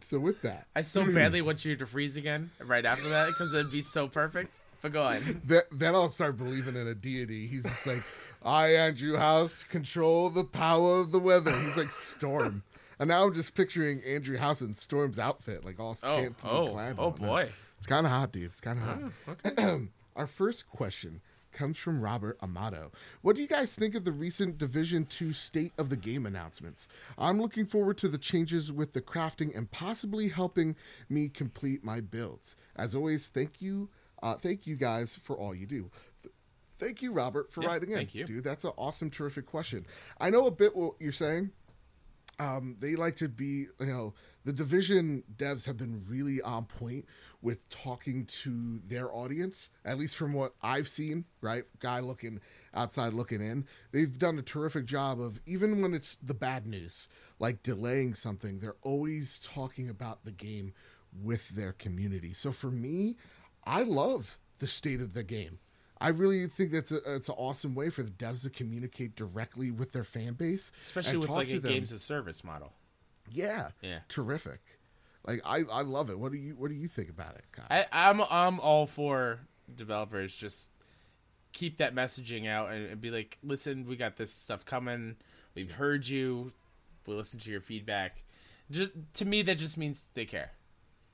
So with that, I so badly want you to freeze again right after that because it'd be so perfect. But go on. that, then I'll start believing in a deity. He's just like, I, Andrew House, control the power of the weather. He's like Storm. And now I'm just picturing Andrew House in Storm's outfit, like all Oh, scantily oh, clad. and oh boy. It's kind of hot, dude. It's kind of hot. Oh, okay. Our first question comes from Robert Amato. What do you guys think of the recent Division 2 State of the Game announcements? I'm looking forward to the changes with the crafting and possibly helping me complete my builds. As always, thank you. Uh, thank you guys for all you do. Th- Thank you, Robert, for Yeah, writing in. thank you. Dude, that's an awesome, terrific question. I know a bit what you're saying um, they like to be, you know, the division devs have been really on point with talking to their audience, at least from what I've seen, right? Guy looking outside, looking in. They've done a terrific job of, even when it's the bad news, like delaying something, they're always talking about the game with their community. So for me, I love the state of the game. I really think that's a, it's an awesome way for the devs to communicate directly with their fan base, Especially with like a them. games of service model. Yeah. Yeah. Terrific. Like I, I love it. What do you what do you think about it, Kyle? I, I'm I'm all for developers just keep that messaging out and, and be like, listen, we got this stuff coming. We've heard you. We listen to your feedback. Just, to me, that just means they care.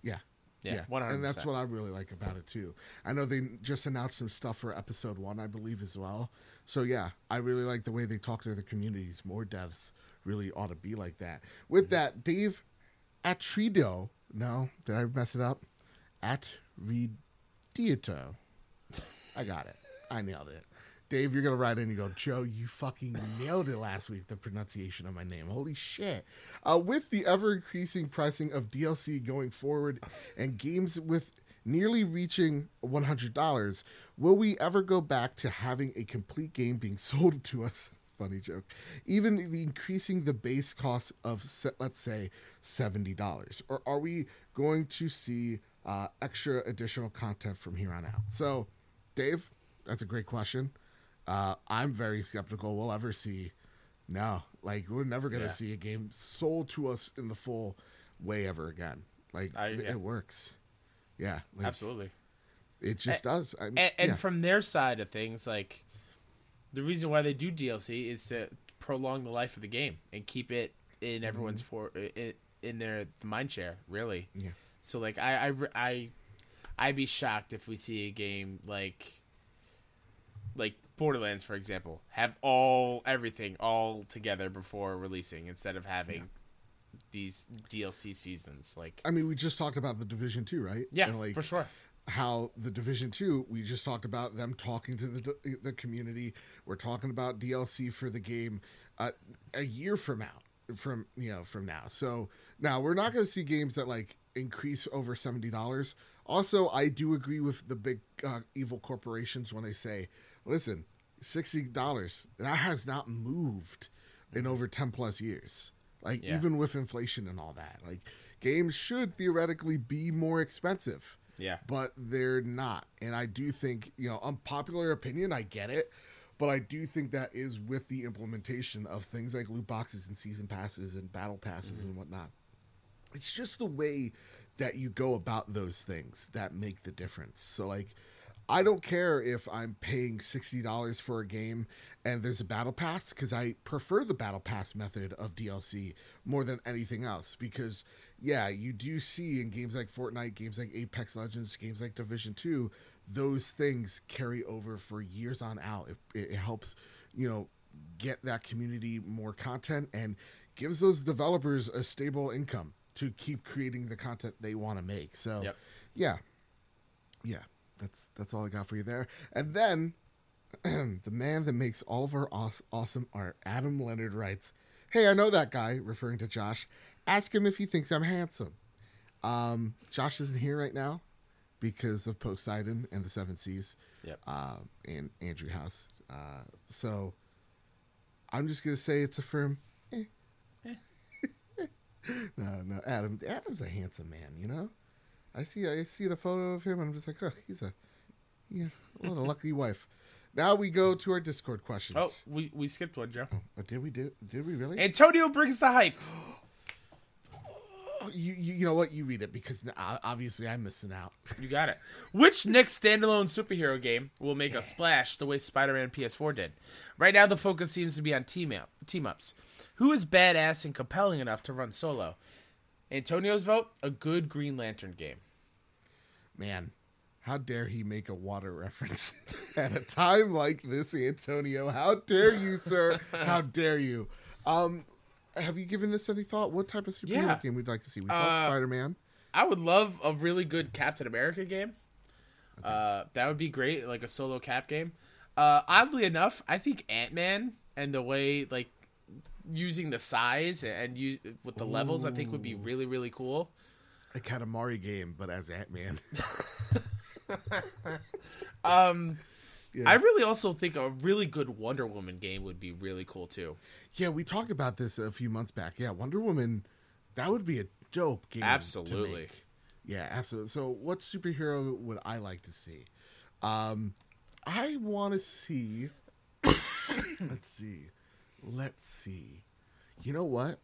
yeah. Yeah, And that's what I really like about it too. I know they just announced some stuff for episode one, I believe, as well. So yeah, I really like the way they talk to the communities. More devs really ought to be like that. With that, Dave Atrido. No, did I mess it up? Atridito. I got it. I nailed it. Dave, you're gonna write in and go, Joe, you fucking nailed it last week, the pronunciation of my name. Holy shit. Uh, with the ever increasing pricing of DLC going forward and games with nearly reaching $100, will we ever go back to having a complete game being sold to us? Funny joke. Even the increasing the base cost of, let's say, $70? Or are we going to see uh, extra additional content from here on out? So, Dave, that's a great question. Uh, I'm very skeptical we'll ever see. No, like we're never gonna Yeah. see a game sold to us in the full way ever again. Like I- it, yeah. it works. Yeah, like, Absolutely. It just does. I, And, and yeah. from their side of things, like the reason why they do DLC is to prolong the life of the game and keep it in everyone's for in, in their mind share. Really. Yeah. So like I I I I'd be shocked if we see a game like like Borderlands, for example, have all everything all together before releasing instead of having these DLC seasons. Like, I mean, we just talked about the Division Two, right? yeah, And, like, for sure. how the Division Two, we just talked about them talking to the the community. We're talking about DLC for the game uh, a year from now, from you know from now. So now we're not going to see games that like increase over seventy dollars. Also, I do agree with the big uh, evil corporations when they say, "Listen, sixty dollars that has not moved in mm-hmm. over ten plus years." Like Yeah. even with inflation and all that, like games should theoretically be more expensive Yeah. but they're not. And I do think, you know, unpopular opinion, I get it, but I do think that is with the implementation of things like loot boxes and season passes and battle passes mm-hmm. and whatnot. It's just the way that you go about those things that make the difference. So, like, I don't care if I'm paying $60 for a game and there's a battle pass because I prefer the battle pass method of DLC more than anything else. Because, yeah, you do see in games like Fortnite, games like Apex Legends, games like Division 2, those things carry over for years on out. It, it helps, you know, get that community more content and gives those developers a stable income to keep creating the content they want to make. So, Yep. yeah, yeah, that's that's all I got for you there. And then the man that makes all of our aw- awesome art, Adam Leonard writes, "Hey, I know that guy," referring to Josh. Ask him if he thinks I'm handsome. Um, Josh isn't here right now because of Poseidon and the Seven Seas, Yep. uh, and Andrew House. Uh, so I'm just gonna say it's a firm. Eh. no, no, Adam. Adam's a handsome man. You know, I see. I see the photo of him. and I'm just like, oh, he's a, yeah, what a lucky wife. Now we go to our Discord questions. Oh, we, we skipped one, Joe. Oh, did we do? Did we really? Antonio brings the hype. Oh, you, you, you know what? You read it because obviously I'm missing out. You got it. Which next standalone superhero game will make a splash the way Spider-Man PS4 did? Right now, the focus seems to be on team up, team ups. Who is badass and compelling enough to run solo? Antonio's vote: a good Green Lantern game. Man, how dare he make a water reference at a time like this, Antonio? How dare you, sir? How dare you? Um, have you given this any thought? What type of superhero Yeah. game we'd like to see? We saw Uh, Spider Man. I would love a really good Captain America game. Uh, that would be great, like a solo Cap game. Uh, oddly enough, I think Ant Man and the way like using the size and use with the levels, I think would be really really cool. A Katamari game, but as Ant Man. Um, Yeah. I really also think a really good Wonder Woman game would be really cool too. yeah, we talked about this a few months back. Yeah, Wonder Woman, that would be a dope game. to Absolutely. Yeah, absolutely. So, what superhero would I like to see? Um, I want to see. let's see. Let's see. You know what?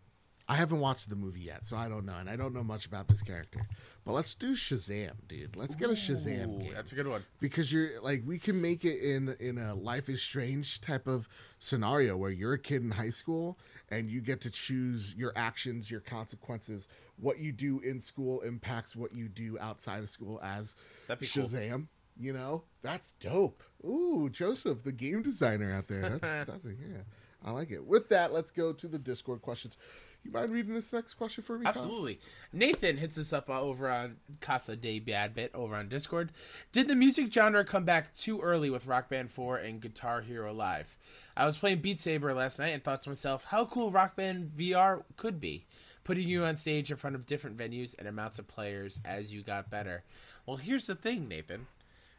I haven't watched the movie yet, so I don't know, and I don't know much about this character. But let's do Shazam, dude. Let's get a Shazam Ooh, game that's a good one. because you're like we can make it in in a life is strange type of scenario where you're a kid in high school and you get to choose your actions your consequences what you do in school impacts what you do outside of school as That'd be cool. shazam you know that's dope ooh joseph the game designer out there that's that's a, yeah i like it with that let's go to the discord questions you mind reading this next question for me Kyle? Absolutely. Nathan hits us up uh, over on Casa de Bad Bit over on Discord. Did the music genre come back too early with Rock Band 4 and Guitar Hero Live? I was playing Beat Saber last night and thought to myself, how cool Rock Band VR could be, putting you on stage in front of different venues and amounts of players as you got better. Well, here's the thing, Nathan.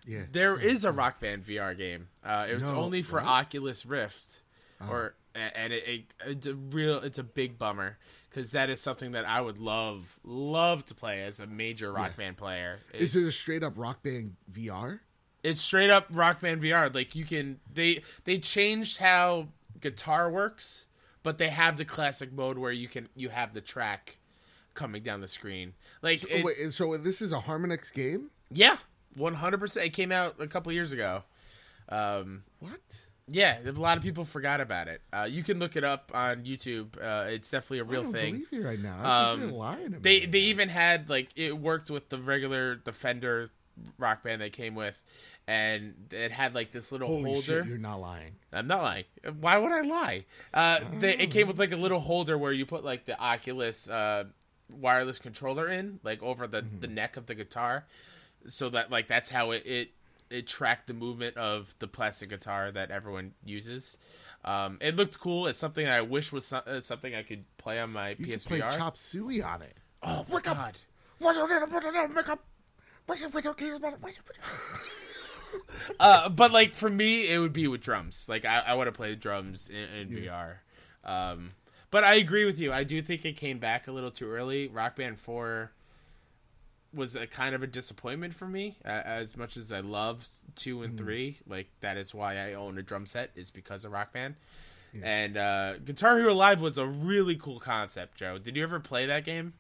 yeah There is a Rock Band VR game. Uh, it's No, only for. Oculus Rift, or and it, it, it's a real it's a big bummer because that is something that I would love love to play as a major Rock Band player. It- is it a straight up rock band vr it's straight up Rock Band VR. Like you can they they changed how guitar works, but they have the classic mode where you can you have the track coming down the screen. Like oh, it- wait so this is a harmonix game yeah, one hundred percent. It came out a couple years ago. Um, what Yeah, a lot of people forgot about it. Uh, you can look it up on YouTube. Uh, it's definitely a real don't thing. believe you right now. I Um, you're lying to. They they even had like it worked with the regular Defender Rock Band they came with, and it had like this little Holy holder. shit, you're not lying. I'm not lying. Why would I lie? Uh, they, it came with like a little holder where you put like the Oculus uh, wireless controller in, like over the, the neck of the guitar, so that like that's how it, it it tracked the movement of the plastic guitar that everyone uses. Um, it looked cool. It's something I wish was so- uh, something I could play on my You can play PSVR. Chop Suey on it. oh my god! Uh, but like for me, it would be with drums. Like I, I would have played drums in, in VR. Um, but I agree with you. I do think it came back a little too early. Rock Band Four was a kind of a disappointment for me. Uh, as much as I loved two and three, like that is why I own a drum set is because of Rock Band. And uh, Guitar Hero Live was a really cool concept, Joe. Did you ever play that game?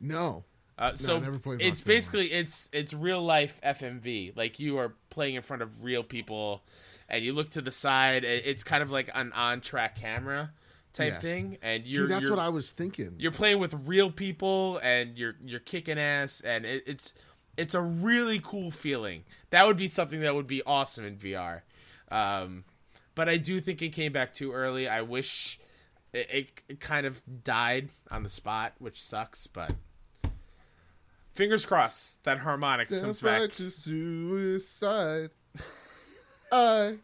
No. Uh, so never played it's basically it's it's real life FMV. Like you are playing in front of real people, and you look to the side. It's kind of like an on track camera type Yeah. thing, and you're Dude, that's you're, what I was thinking. you're playing with real people, and you're you're kicking ass, and it, it's it's a really cool feeling. That would be something that would be awesome in VR. Um, but I do think it came back too early. I wish it, it, it kind of died on the spot, which sucks. But fingers crossed that Harmonix comes back. Suicide. I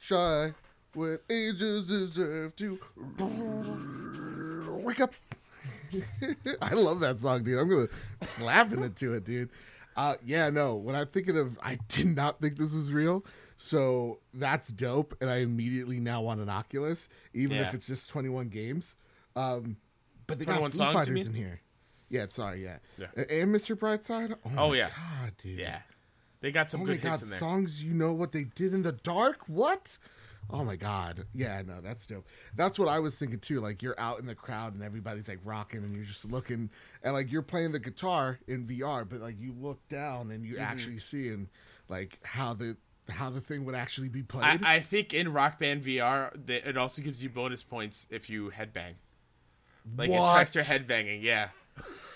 shy when angels deserve to wake up. I love that song, dude. I'm gonna slap it into it, dude. Uh, yeah, no. When I'm thinking of, I did not think this was real, so that's dope. And I immediately now want an Oculus, even Yeah. if it's just 21 games. Um, but they got Foo songs, Fighters in here. Yeah, sorry, yeah. Yeah. And Mr. Brightside. Oh, Oh, yeah. God, dude. Yeah, they got some Oh good my god, in there. songs you know what they did in the dark? What? Oh my god. Yeah, no, that's dope. That's what I was thinking too. Like you're out in the crowd and everybody's like rocking and you're just looking and like you're playing the guitar in VR, but like you look down and Mm-hmm. you're actually seeing like how the how the thing would actually be played. I, I think in Rock Band VR, it also gives you bonus points if you headbang. Like it tracks your headbanging. Yeah.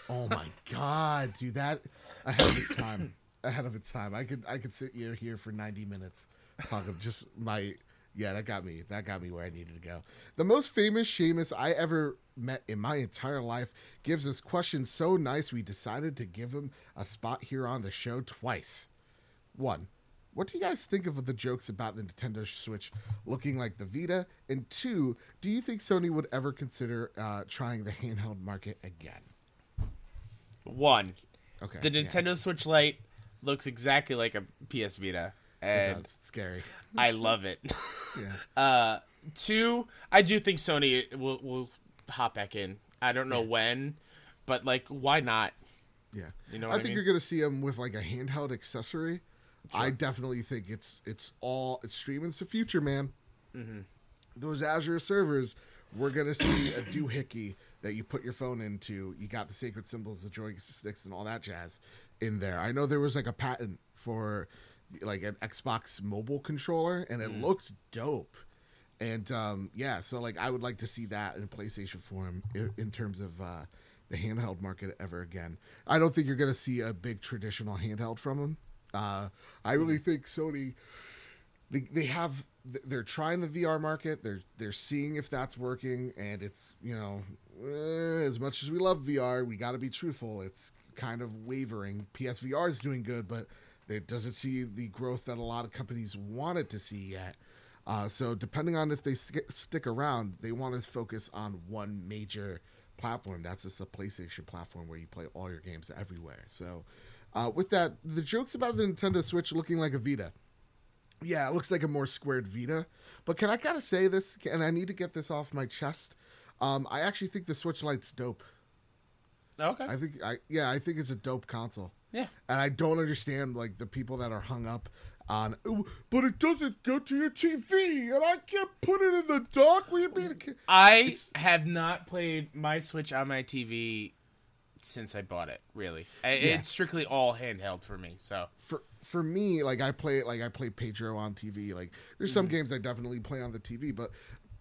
Oh my god, dude, that ahead of its time. ahead of its time. I could I could sit here here for 90 minutes talk of just my yeah, that got me. That got me where I needed to go. The most famous Seamus I ever met in my entire life gives this question so nice we decided to give him a spot here on the show twice. One, what do you guys think of the jokes about the Nintendo Switch looking like the Vita? And two, do you think Sony would ever consider uh, trying the handheld market again? One. Okay. The yeah. Nintendo Switch Lite looks exactly like a PS Vita, It and does. It's scary. I love it. Yeah. Uh, two, I do think Sony will will hop back in. I don't know when, but like, why not? Yeah. You know I what I think mean? you're gonna see them with like a handheld accessory. I definitely think it's it's all it's streaming's the future, man. Mm-hmm. Those Azure servers, we're gonna see a doohickey that you put your phone into. You got the sacred symbols, the joysticks, and all that jazz in there. I know there was like a patent for like an Xbox mobile controller, and it Mm. looked dope. And um, yeah, so like I would like to see that in PlayStation form in, in terms of uh, the handheld market ever again. I don't think you're gonna see a big traditional handheld from them. Uh, I really think Sony they, they have they're trying the VR market. They're they're seeing if that's working, and it's you know eh, as much as we love VR, we got to be truthful. It's kind of wavering. PSVR is doing good, but it doesn't see the growth that a lot of companies wanted to see yet. Uh, so depending on if they sk- stick around, they want to focus on one major platform. That's just a PlayStation platform where you play all your games everywhere. So uh, with that, the jokes about the Nintendo Switch looking like a Vita. Yeah, it looks like a more squared Vita. But can I gotta say this? And I need to get this off my chest. Um, I actually think the Switch Lite's dope. Okay. I think I yeah, I think it's a dope console. Yeah. And I don't understand like the people that are hung up on "Oh, but it doesn't go to your TV and I can't put it in the dock. What do you mean? it can't-" I have not played my Switch on my TV since I bought it. Really, I it's strictly all handheld for me. So for for me, like I play like I play Pedro on TV. Like there's some games I definitely play on the TV, but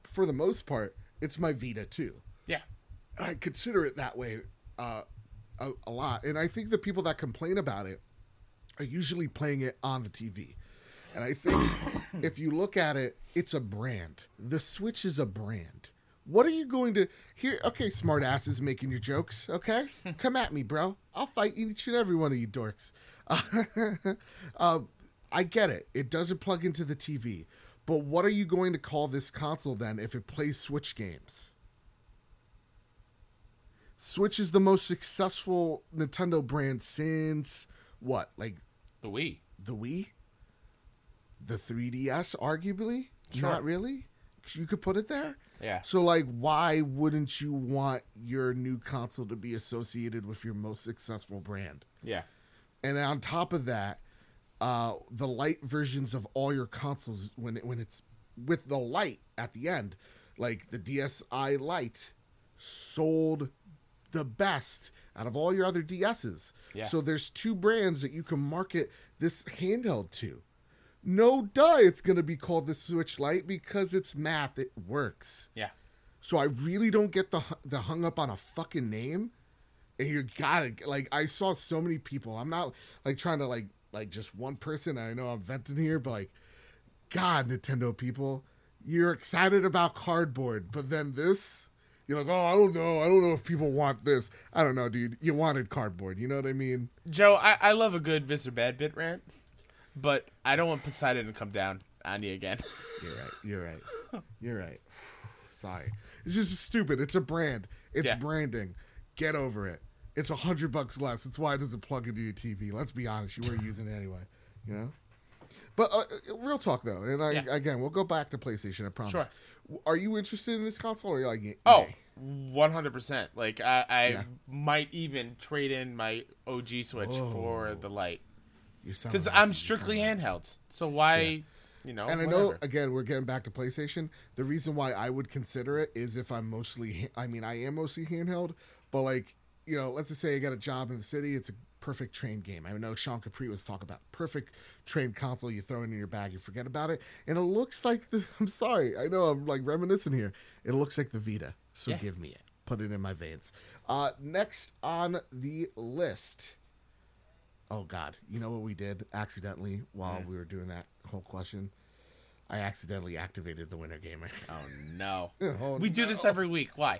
for the most part, it's my Vita too. yeah, I consider it that way uh, a, a lot. And I think the people that complain about it are usually playing it on the TV. And I think if you look at it, it's a brand. The Switch is a brand. What are you going to here? Okay, smart asses making your jokes. Okay, come at me, bro. I'll fight each and every one of you dorks. Uh, I get it. It doesn't plug into the TV, but what are you going to call this console then if it plays Switch games? Switch is the most successful Nintendo brand since what? Like The Wii. the Wii? The 3DS, arguably? Sure. Not really? You could put it there? Yeah. So, like, why wouldn't you want your new console to be associated with your most successful brand? Yeah. And on top of that, uh, the light versions of all your consoles, when it, when it's with the light at the end, like the DSi light sold the best out of all your other DSs. Yeah. So there's two brands that you can market this handheld to. No duh, it's gonna be called the Switch Lite because it's math. It works. Yeah. So I really don't get the the hung up on a fucking name. And you gotta like I saw so many people. I'm not like trying to like like just one person. I know I'm venting here, but like, God, Nintendo people, you're excited about cardboard, but then this, you're like, oh, I don't know, I don't know if people want this. I don't know, dude. You wanted cardboard. You know what I mean? Joe, I, I love a good Mr. Bad Bit rant, but I don't want Poseidon to come down on you again. You're right. You're right. You're right. Sorry. It's just stupid. It's a brand. It's Yeah. branding. Get over it. It's a hundred bucks less. That's why it doesn't plug into your TV. Let's be honest. You were using it anyway. You know. But uh, uh, real talk though, and I, Yeah. again, we'll go back to PlayStation. I promise. Sure. Are you interested in this console, or are you like, Oh, 100%. Like, I, I Yeah. might even trade in my OG Switch for Oh. the Light. Because happy. I'm strictly handheld. So why, you know, And I know Oh, again we're getting back to PlayStation. The reason why I would consider it is if I'm mostly I mean I am mostly handheld, but like, you know, let's just say I got a job in the city, it's a perfect train game. I know Sean Capri was talking about perfect train console you throw it in your bag, you forget about it. And it looks like the I'm sorry, I know I'm like reminiscing here. It looks like the Vita. So Yeah. give me it. Put it in my veins. Uh next on the list. Oh God! You know what we did accidentally while we were doing that whole question? I accidentally activated the Winter Gamer. Oh, no. Oh, we do this every week. Why?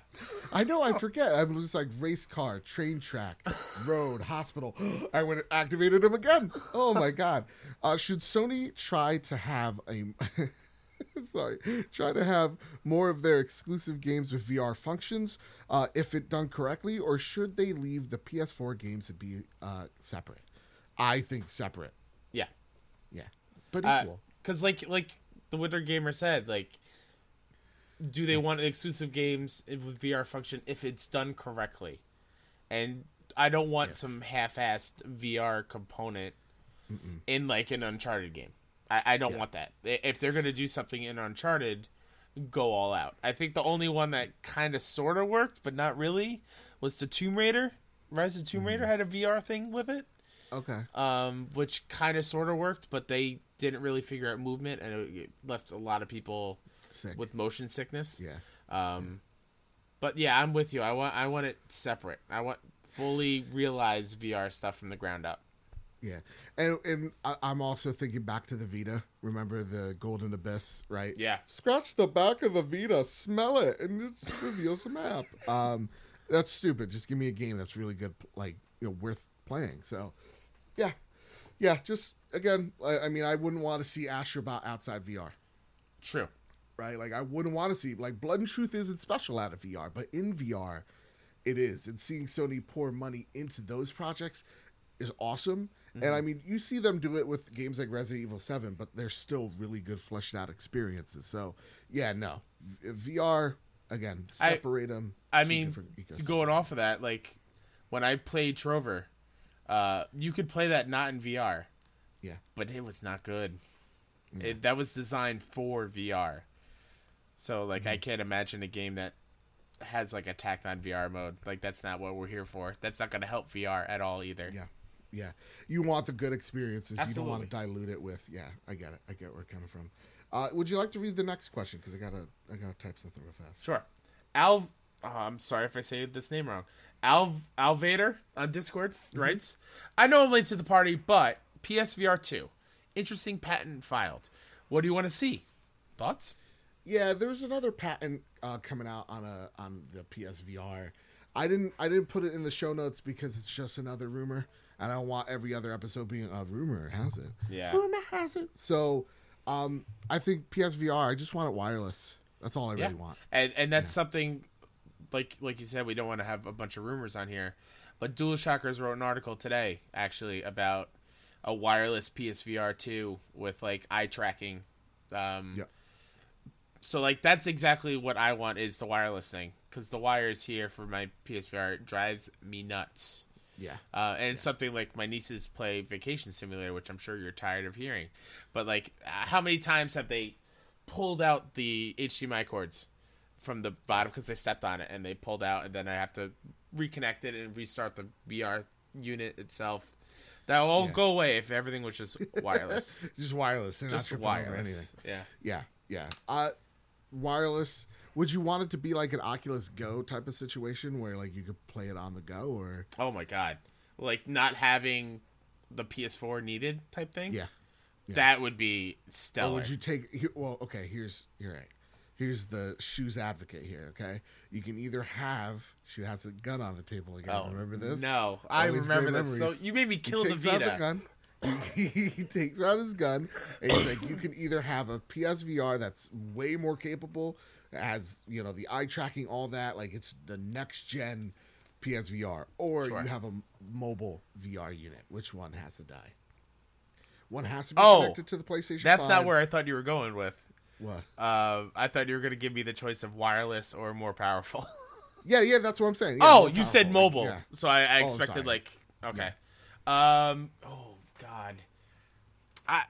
I know I forget. I'm just like race car, train track, road, hospital. I went and activated him again. Oh my God! Uh, should Sony try to have a sorry, try to have more of their exclusive games with VR functions, uh, if it done correctly, or should they leave the PS4 games to be uh, separate? I think separate. Yeah. Yeah, but Uh, equal. Because, like, like the Winter Gamer said, like, do they want exclusive games with VR function if it's done correctly? And I don't want some half-assed VR component in like an Uncharted game. I, I don't want that. If they're gonna do something in Uncharted, go all out. I think the only one that kind of sort of worked, but not really, was the Tomb Raider. Rise of Tomb Raider had a VR thing with it okay. um, which kind of sort of worked, but they didn't really figure out movement, and it, left a lot of people Sick. with motion sickness. yeah. Um, but yeah, I'm with you. I want I want it separate. I want fully realized VR stuff from the ground up. Yeah, and and I, I'm also thinking back to the Vita. Remember the Golden Abyss, right? Yeah. Scratch the back of the Vita, smell it, and it reveals a map. Um, that's stupid. Just give me a game that's really good, like you know, worth playing. So, yeah, yeah. Just again, I, I mean, I wouldn't want to see Astrobot outside VR, True. right? Like, I wouldn't want to see like Blood and Truth isn't special out of VR, but in VR, it is. And seeing Sony pour money into those projects is awesome. And I mean, you see them do it with games like Resident Evil 7, but they're still really good fleshed out experiences. So, yeah, no. VR, again, I- separate them. I mean, going off of that, like when I played Trover, uh, you could play that not in VR, Yeah. but it was not good. It, that was designed for VR, so like Mm-hmm. I can't imagine a game that has like a tacked on VR mode. Like that's not what we're here for. That's not going to help VR at all either. Yeah. Yeah. You want the good experiences. You don't want to dilute it with, yeah, I get it. I get where it coming from. Uh, would you like to read the next question? Because I gotta, I gotta type something real fast. Sure. Al, oh, I'm sorry if I say this name wrong. Al Alvader on Discord Mm-hmm. writes, "I know I'm late to the party, but PSVR two, interesting patent filed. What do you want to see? Thoughts? Yeah, there's another patent uh, coming out on a on the PSVR. I didn't I didn't put it in the show notes because it's just another rumor, and I don't want every other episode being a rumor has it. Yeah. rumor has it. So, um, I think PSVR. I just want it wireless. That's all I Yeah, really want. and and that's something like like you said, we don't want to have a bunch of rumors on here, but DualShockers wrote an article today actually about a wireless PSVR two with like eye tracking. Um, Yep. So like that's exactly what I want is the wireless thing because the wires here for my PSVR drives me nuts. Yeah. Uh, and it's something like my nieces play Vacation Simulator, which I'm sure you're tired of hearing. But like, uh, how many times have they pulled out the HDMI cords from the bottom because they stepped on it and they pulled out, and then I have to reconnect it and restart the VR unit itself. That will all Yeah. go away if everything was just wireless. Just wireless. Just wireless. anything. Yeah. Yeah, yeah. Uh, wireless. Would you want it to be like an Oculus Go type of situation where like you could play it on the go, or Oh my god. Like not having the PS4 needed type thing. yeah, yeah. That would be or stellar. would you take? Well, okay. Here's you're right. Here's the shoes advocate here. Okay, you can either have she has a gun on the table again. Oh, remember this? No, I All remember this. memories. So you made me He kill the takes out Vita. the gun. He, he takes out his gun and he's like, "You can either have a PSVR that's way more capable, has you know the eye tracking, all that, like it's the next gen PSVR, or Sure. you have a mobile VR unit. Which one has to die? One has to be Oh, connected to the PlayStation. That's 5. not where I thought you were going with. What? Uh, I thought you were going to give me the choice of wireless or more powerful. Yeah, yeah, that's what I'm saying. Yeah, oh, you said powerful, like, mobile, yeah. so I, I Oh, expected like okay. Um. Oh God. I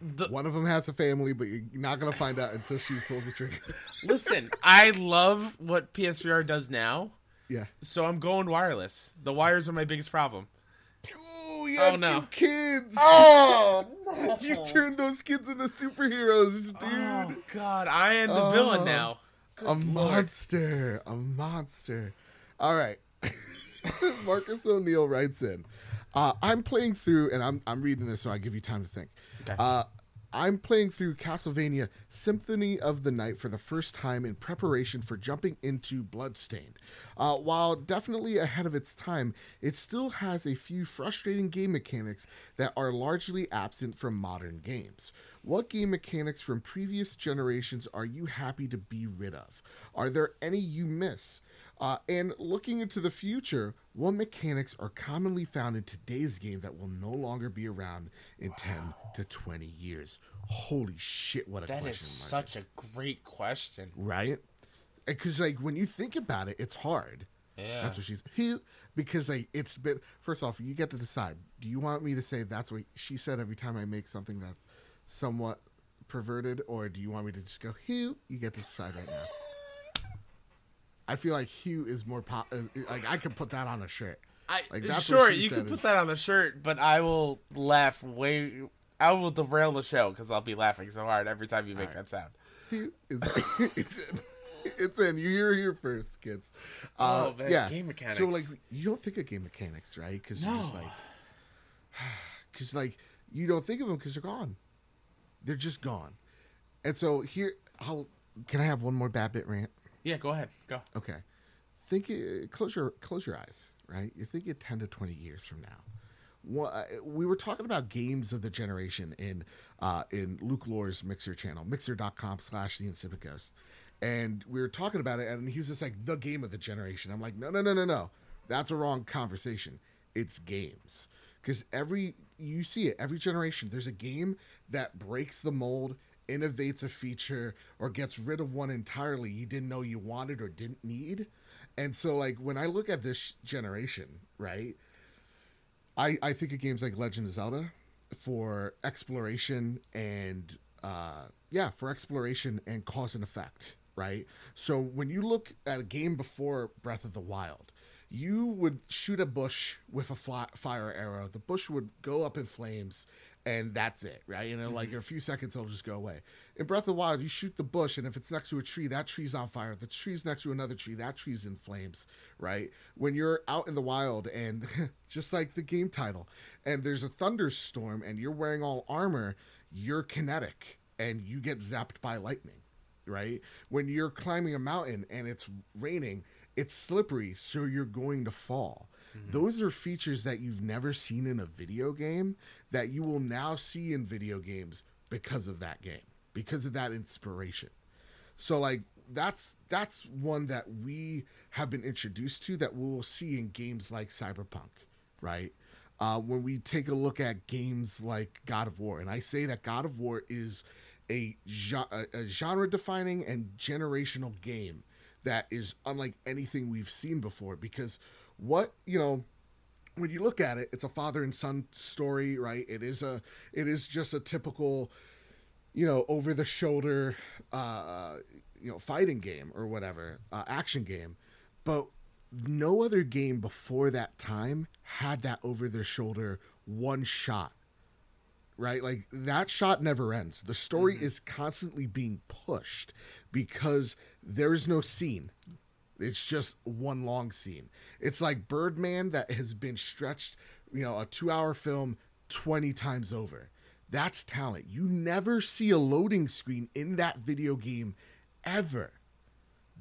the, One of them has a family, but you're not gonna find out until she pulls the trigger. listen. I love what PSVR does now, yeah. so I'm going wireless. The wires are my biggest problem. Oh, you Oh, have no. two kids. Oh, You turned those kids into superheroes, dude. oh God! I am the Oh. villain now. a monster. A monster. All right. Marcus O'Neill writes in. Uh, I'm playing through, and I'm I'm reading this, so I give you time to think. Okay. Uh, I'm playing through Castlevania Symphony of the Night for the first time in preparation for jumping into Bloodstained. Uh, while definitely ahead of its time, it still has a few frustrating game mechanics that are largely absent from modern games. What game mechanics from previous generations are you happy to be rid of? Are there any you miss? Uh, and looking into the future, what mechanics are commonly found in today's game that will no longer be around in 10 to 20 years? Holy shit, what a That is question. such Marcus. a great question. Right? Because, like, when you think about it, it's hard. Yeah. That's what she's. He, because, like, it's been. First off, you get to decide. Do you want me to say that's what she said every time I make something that's somewhat perverted, or do you want me to just go, Hugh? You get to decide right now. I feel like Hugh is more pop. uh, Like I could put that on a shirt. I, Like, that's sure, you can put that on the shirt, but I will laugh way. I will derail the show because I'll be laughing so hard every time you make that sound. Hugh is it's in. It's in. You hear here first, kids. Uh, Oh, man, yeah. game mechanics. So like, you don't think of game mechanics, right? Because you're just No. like, because like you don't think of them because they're gone. They're just gone. And so here, I'll. Can I have one more bad bit rant? Yeah, go ahead, go. Okay. Think it, close your close your eyes, right? You think it 10 to 20 years from now. Uh, we were talking about games of the generation in uh, in Luke Lore's Mixer channel, mixer.com slash the insipid ghost. And we were talking about it, and he was just like, the game of the generation. I'm like, no, no, no, no, no. That's a wrong conversation. It's games. Because every, you see it, every generation, there's a game that breaks the mold, innovates a feature, or gets rid of one entirely you didn't know you wanted or didn't need. And so, like, when I look at this generation, right, I, I think of games like Legend of Zelda for exploration and uh, yeah, for exploration and cause and effect, right? So when you look at a game before Breath of the Wild, you would shoot a bush with a fly, fire arrow. The bush would go up in flames, and that's it, right? And in like in mm-hmm. a few seconds, it'll just go away. In Breath of the Wild, you shoot the bush, and if it's next to a tree, that tree's on fire. If the tree's next to another tree, that tree's in flames, right? When you're out in the wild, and just like the game title, and there's a thunderstorm, and you're wearing all armor, you're kinetic, and you get zapped by lightning, right? When you're climbing a mountain and it's raining, it's slippery, so you're going to fall. Those are features that you've never seen in a video game that you will now see in video games because of that game, because of that inspiration. So like that's that's one that we have been introduced to that we'll see in games like Cyberpunk, right? Uh, when we take a look at games like God of War, and I say that God of War is a, a, a genre-defining and generational game that is unlike anything we've seen before. Because what you know, when you look at it, it's a father and son story, right? It is a it is just a typical you know, over the shoulder, uh, you know, fighting game or whatever, uh, action game. But no other game before that time had that over their shoulder one shot, right? Like that shot never ends. The story is constantly being pushed because there is no scene. It's just one long scene. It's like Birdman that has been stretched, you know, a two hour film 20 times over. That's talent. You never see a loading screen in that video game ever.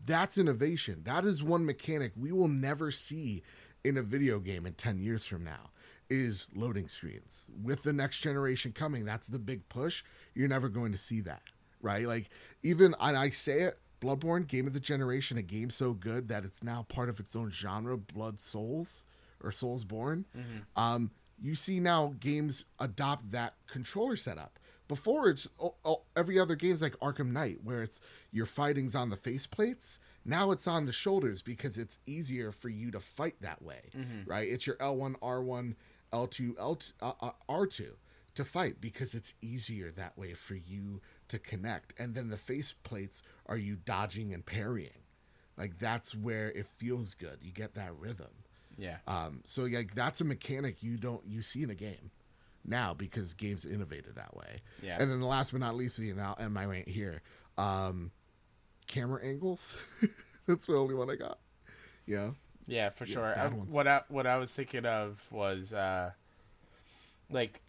That's innovation. That is one mechanic we will never see in a video game in 10 years from now is loading screens. With the next generation coming, that's the big push. You're never going to see that, right? Like even and I say it, Bloodborne game of the generation, a game so good that it's now part of its own genre, Blood Souls or Soulsborne. Um you see now games adopt that controller setup. Before it's oh, oh, every other game's like Arkham Knight, where it's your fighting's on the faceplates. Now it's on the shoulders because it's easier for you to fight that way, right? It's your L1, R1, L2, L2, uh, uh, R2 to fight because it's easier that way for you to connect. And then the face plates are you dodging and parrying. Like that's where it feels good. You get that rhythm. Yeah. Um, so like that's a mechanic you don't you see in a game now because games innovated that way. Yeah. And then the last but not least, and I'll end my rant here. Um, camera angles. that's the only one I got. Yeah. Yeah, for sure. I- what I what I was thinking of was uh like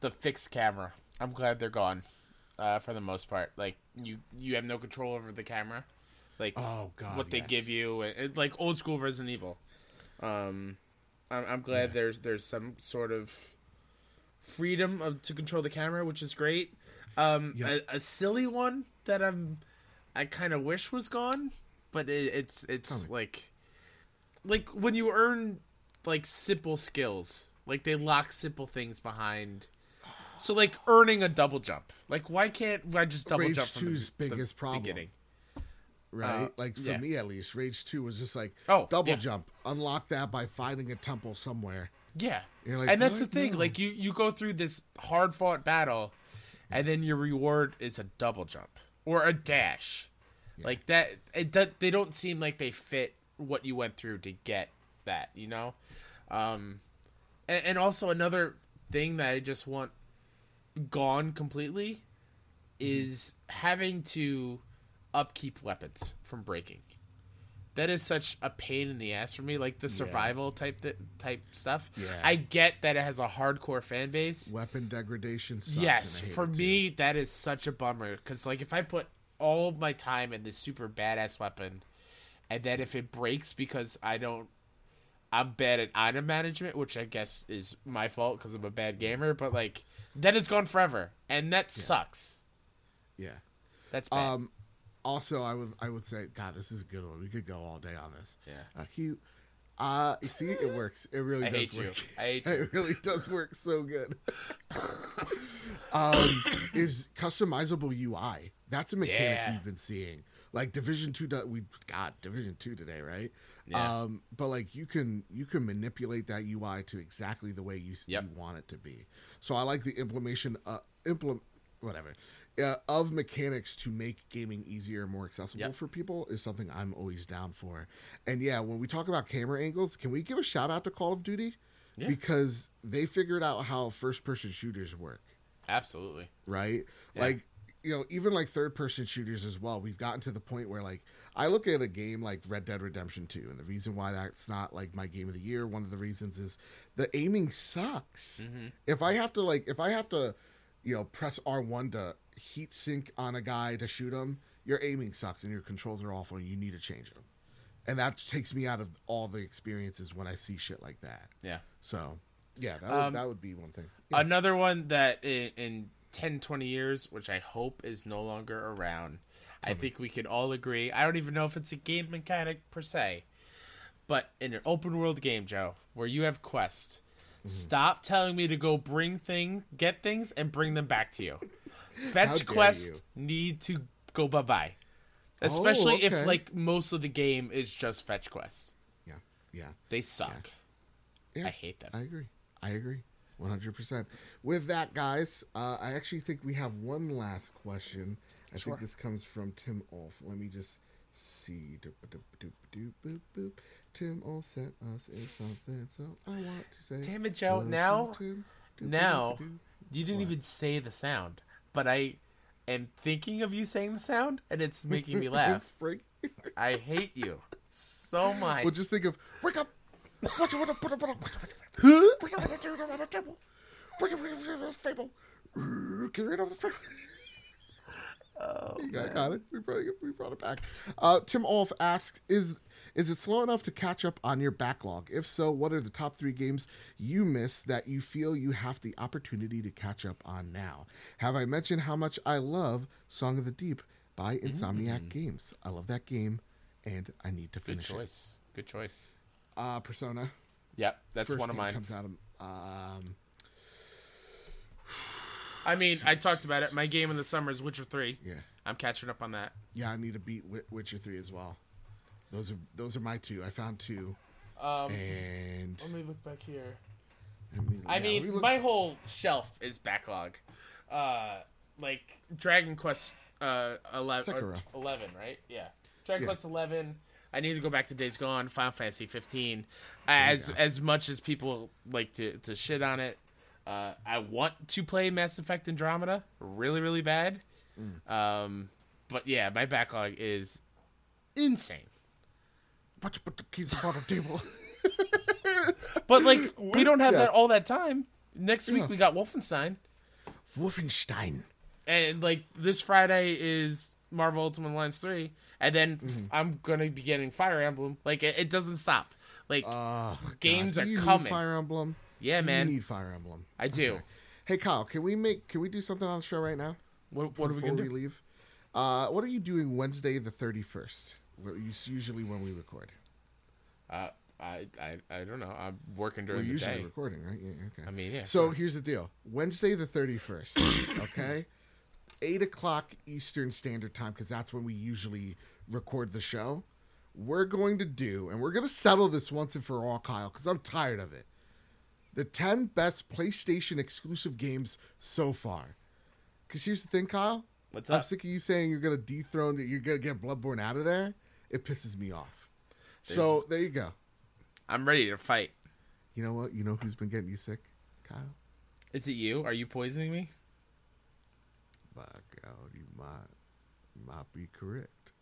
the fixed camera. I'm glad they're gone. Uh for the most part. Like you you have no control over the camera. Like Oh god. what they give you and, like old school Resident Evil. Um I'm, I'm glad there's there's some sort of freedom of, to control the camera, which is great. Um, Yeah. a, a silly one that I'm I kind of wish was gone, but it, it's it's like like when you earn like simple skills, like they lock simple things behind. So like earning a double jump, like why can't I just double Rage jump from 2's the, the problem. beginning? Right? Uh, like for yeah. me at least, Rage 2 was just like Oh, double yeah. jump. Unlock that by finding a temple somewhere. Yeah, like, and that's the thing. No." Like you, you go through this hard fought battle, and then your reward is a double jump or a dash. Like that, it do, they don't seem like they fit what you went through to get that. You know, um, and, and also another thing that I just want gone completely is having to upkeep weapons from breaking. That is such a pain in the ass for me, like the survival type th- type stuff. Yeah. I get that it has a hardcore fan base. Weapon degradation yes, and I hate for it, too. me that is such a bummer because like if I put all of my time in this super badass weapon, and then if it breaks because I don't, I'm bad at item management, which I guess is my fault because I'm a bad gamer. But like then it's gone forever, and that sucks. Yeah. That's bad. Um, also, I would I would say, God, this is a good one. We could go all day on this. Yeah. Uh, he, uh, you see, it works. It really I does hate you. work. I hate you. It really does work so good. um, is customizable UI. That's a mechanic Yeah. we've been seeing. Like Division Two, we got Division Two today, right? Yeah. Um, but like you can you can manipulate that UI to exactly the way you, Yep. you want it to be. So I like the implementation, uh, implement whatever. Uh, of mechanics to make gaming easier and more accessible Yep. for people is something I'm always down for. And yeah, when we talk about camera angles, can we give a shout out to Call of Duty? Yeah. because they figured out how first person shooters work, Absolutely. right? Yeah. Like, you know, even like third person shooters as well. We've gotten to the point where like I look at a game like Red Dead Redemption 2 and the reason why that's not like my game of the year, one of the reasons is the aiming sucks. Mm-hmm. If I have to like if I have to, you know, press R1 to heat sink on a guy to shoot him, your aiming sucks and your controls are awful and you need to change them. And that takes me out of all the experiences when I see shit like that. Yeah. So, yeah, that would, Um, that would be one thing. Yeah. Another one that in, in 10, 20 years, which I hope is no longer around, I think we can all agree. I don't even know if it's a game mechanic per se, but in an open world game, Joe, where you have quests, Mm-hmm. stop telling me to go bring things, get things, and bring them back to you. Fetch quests need to go bye bye, especially okay. if like most of the game is just fetch quests. yeah, yeah. They suck. Yeah, I hate them. I agree. I agree. 100%. With that, guys, uh, I actually think we have one last question. I Sure. think this comes from Tim Olf. Let me just see. Doop, doop, doop, boop, boop. Tim Olf sent us is something, so I want to say. Damn it, Joe. Now- Tim. Doop, now-. You didn't even say the sound, but I am thinking of you saying the sound, and it's making me It's laugh. I hate you so much. Well, just think of wake up. What you want to put up? What you want to do on the table? What you want to do on the? Get rid of the table. oh, You got, got it. We brought, it. we brought it back. Uh, Tim Olf asks: Is is it slow enough to catch up on your backlog? If so, what are the top three games you missed that you feel you have the opportunity to catch up on now? Have I mentioned how much I love Song of the Deep by Insomniac Games? I love that game, and I need to good finish it. choice. Good choice. Uh, Persona. Yep, that's First one of game mine. Comes out of um, I mean, I talked about it. My game in the summer is Witcher Three. yeah, I'm catching up on that. yeah. I need to beat Witcher three as well. Those are those are my two. I found two, Um, and let me look back here. I mean, I yeah, mean, look- my whole shelf is backlog. Uh, like Dragon Quest uh, 11, 11, right? Yeah. Dragon Yeah. Quest 11. I need to go back to Days Gone, Final Fantasy 15. As as much as people like to, to shit on it, uh, I want to play Mass Effect Andromeda really, really bad. Mm. Um, but yeah, my backlog is insane. Watch you put the keys upon the table. But like, we don't have Yes. that all that time. Next week Yeah. we got Wolfenstein. Wolfenstein. and like this Friday is Marvel Ultimate Alliance three, and then Mm-hmm. I'm gonna be getting Fire Emblem. Like it, it doesn't stop. Like Oh, Games are coming. Fire Emblem. yeah, Do man, You need Fire Emblem. I do. Okay. Hey Kyle, can we make can we do something on the show right now? What what are we gonna do? we do? leave? Uh, what are you doing Wednesday the thirty first? Usually when we record. Uh, I, I I don't know. I'm working We're during the usually day. recording, right? Yeah. Okay. I mean, yeah. So here's the deal. Wednesday the 31st, okay? 8 o'clock Eastern Standard Time, because that's when we usually record the show. We're going to do, and we're going to settle this once and for all, Kyle, because I'm tired of it. The 10 best PlayStation exclusive games so far. Because here's the thing, Kyle. What's up? I'm sick of you saying you're going to dethrone, that you're going to get Bloodborne out of there. It pisses me off. So there you go. I'm ready to fight. You know what? You know who's been getting you sick, Kyle? Is it you? Are you poisoning me? By God, you might might be correct.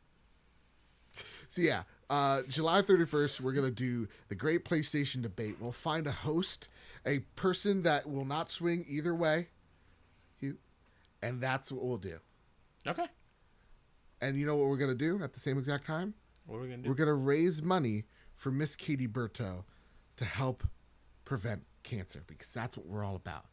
So yeah, uh, July thirty first, we're gonna do the Great PlayStation Debate. We'll find a host, a person that will not swing either way, you, and that's what we'll do. Okay. And you know what we're gonna do at the same exact time? What are we gonna do? We're gonna raise money for Miss Katie Berto to help prevent cancer because that's what we're all about.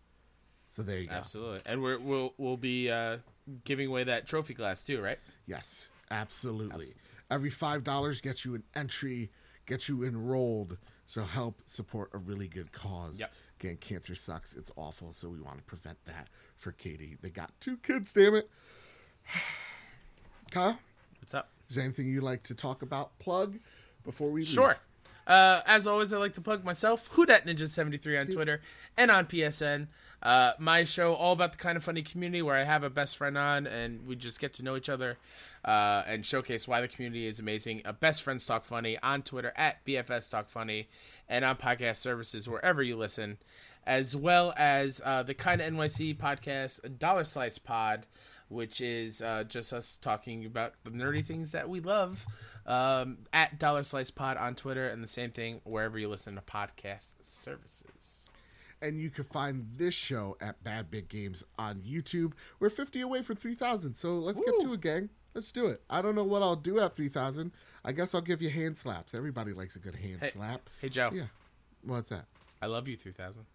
So there you go. Absolutely. And we're, we'll we'll be uh, giving away that trophy glass too, right? Yes, absolutely. Every five dollars gets you an entry, gets you enrolled. So help support a really good cause. Yep. Again, cancer sucks. It's awful. So we want to prevent that for Katie. They got two kids. Damn it. Kyle, What's up? is there anything you'd like to talk about? Plug before we leave? Uh, as always, I like to plug myself, Who Dat Ninja 73 on Twitter and on PSN. Uh, my show, all about the kind of funny community, where I have a best friend on and we just get to know each other uh, and showcase why the community is amazing. Uh, best friends talk funny on Twitter at BFS Talk Funny and on podcast services wherever you listen, as well as uh, the kind of NYC podcast, Dollar Slice Pod, which is uh, just us talking about the nerdy things that we love. Um, at Dollar Slice Pod on Twitter, and the same thing wherever you listen to podcast services. And you can find this show at Bad Big Games on YouTube. We're 50 away from 3,000, so let's get to it, gang. Let's do it. I don't know what I'll do at 3,000. I guess I'll give you hand slaps. Everybody likes a good hand Hey- slap. Hey Joe, So, yeah. What's that? I love you 3000.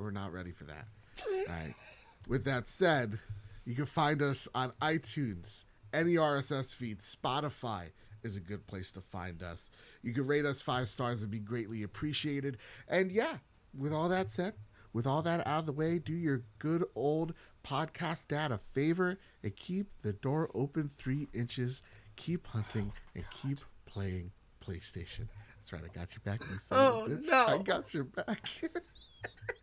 We're not ready for that. All right. With that said, you can find us on iTunes, any RSS feed, Spotify is a good place to find us. You can rate us five stars and be greatly appreciated. And yeah, with all that said, with all that out of the way, do your good old podcast dad a favor and keep the door open three inches. Keep hunting and keep playing PlayStation. That's right, I got your back. You son of a Oh, no. I got your back.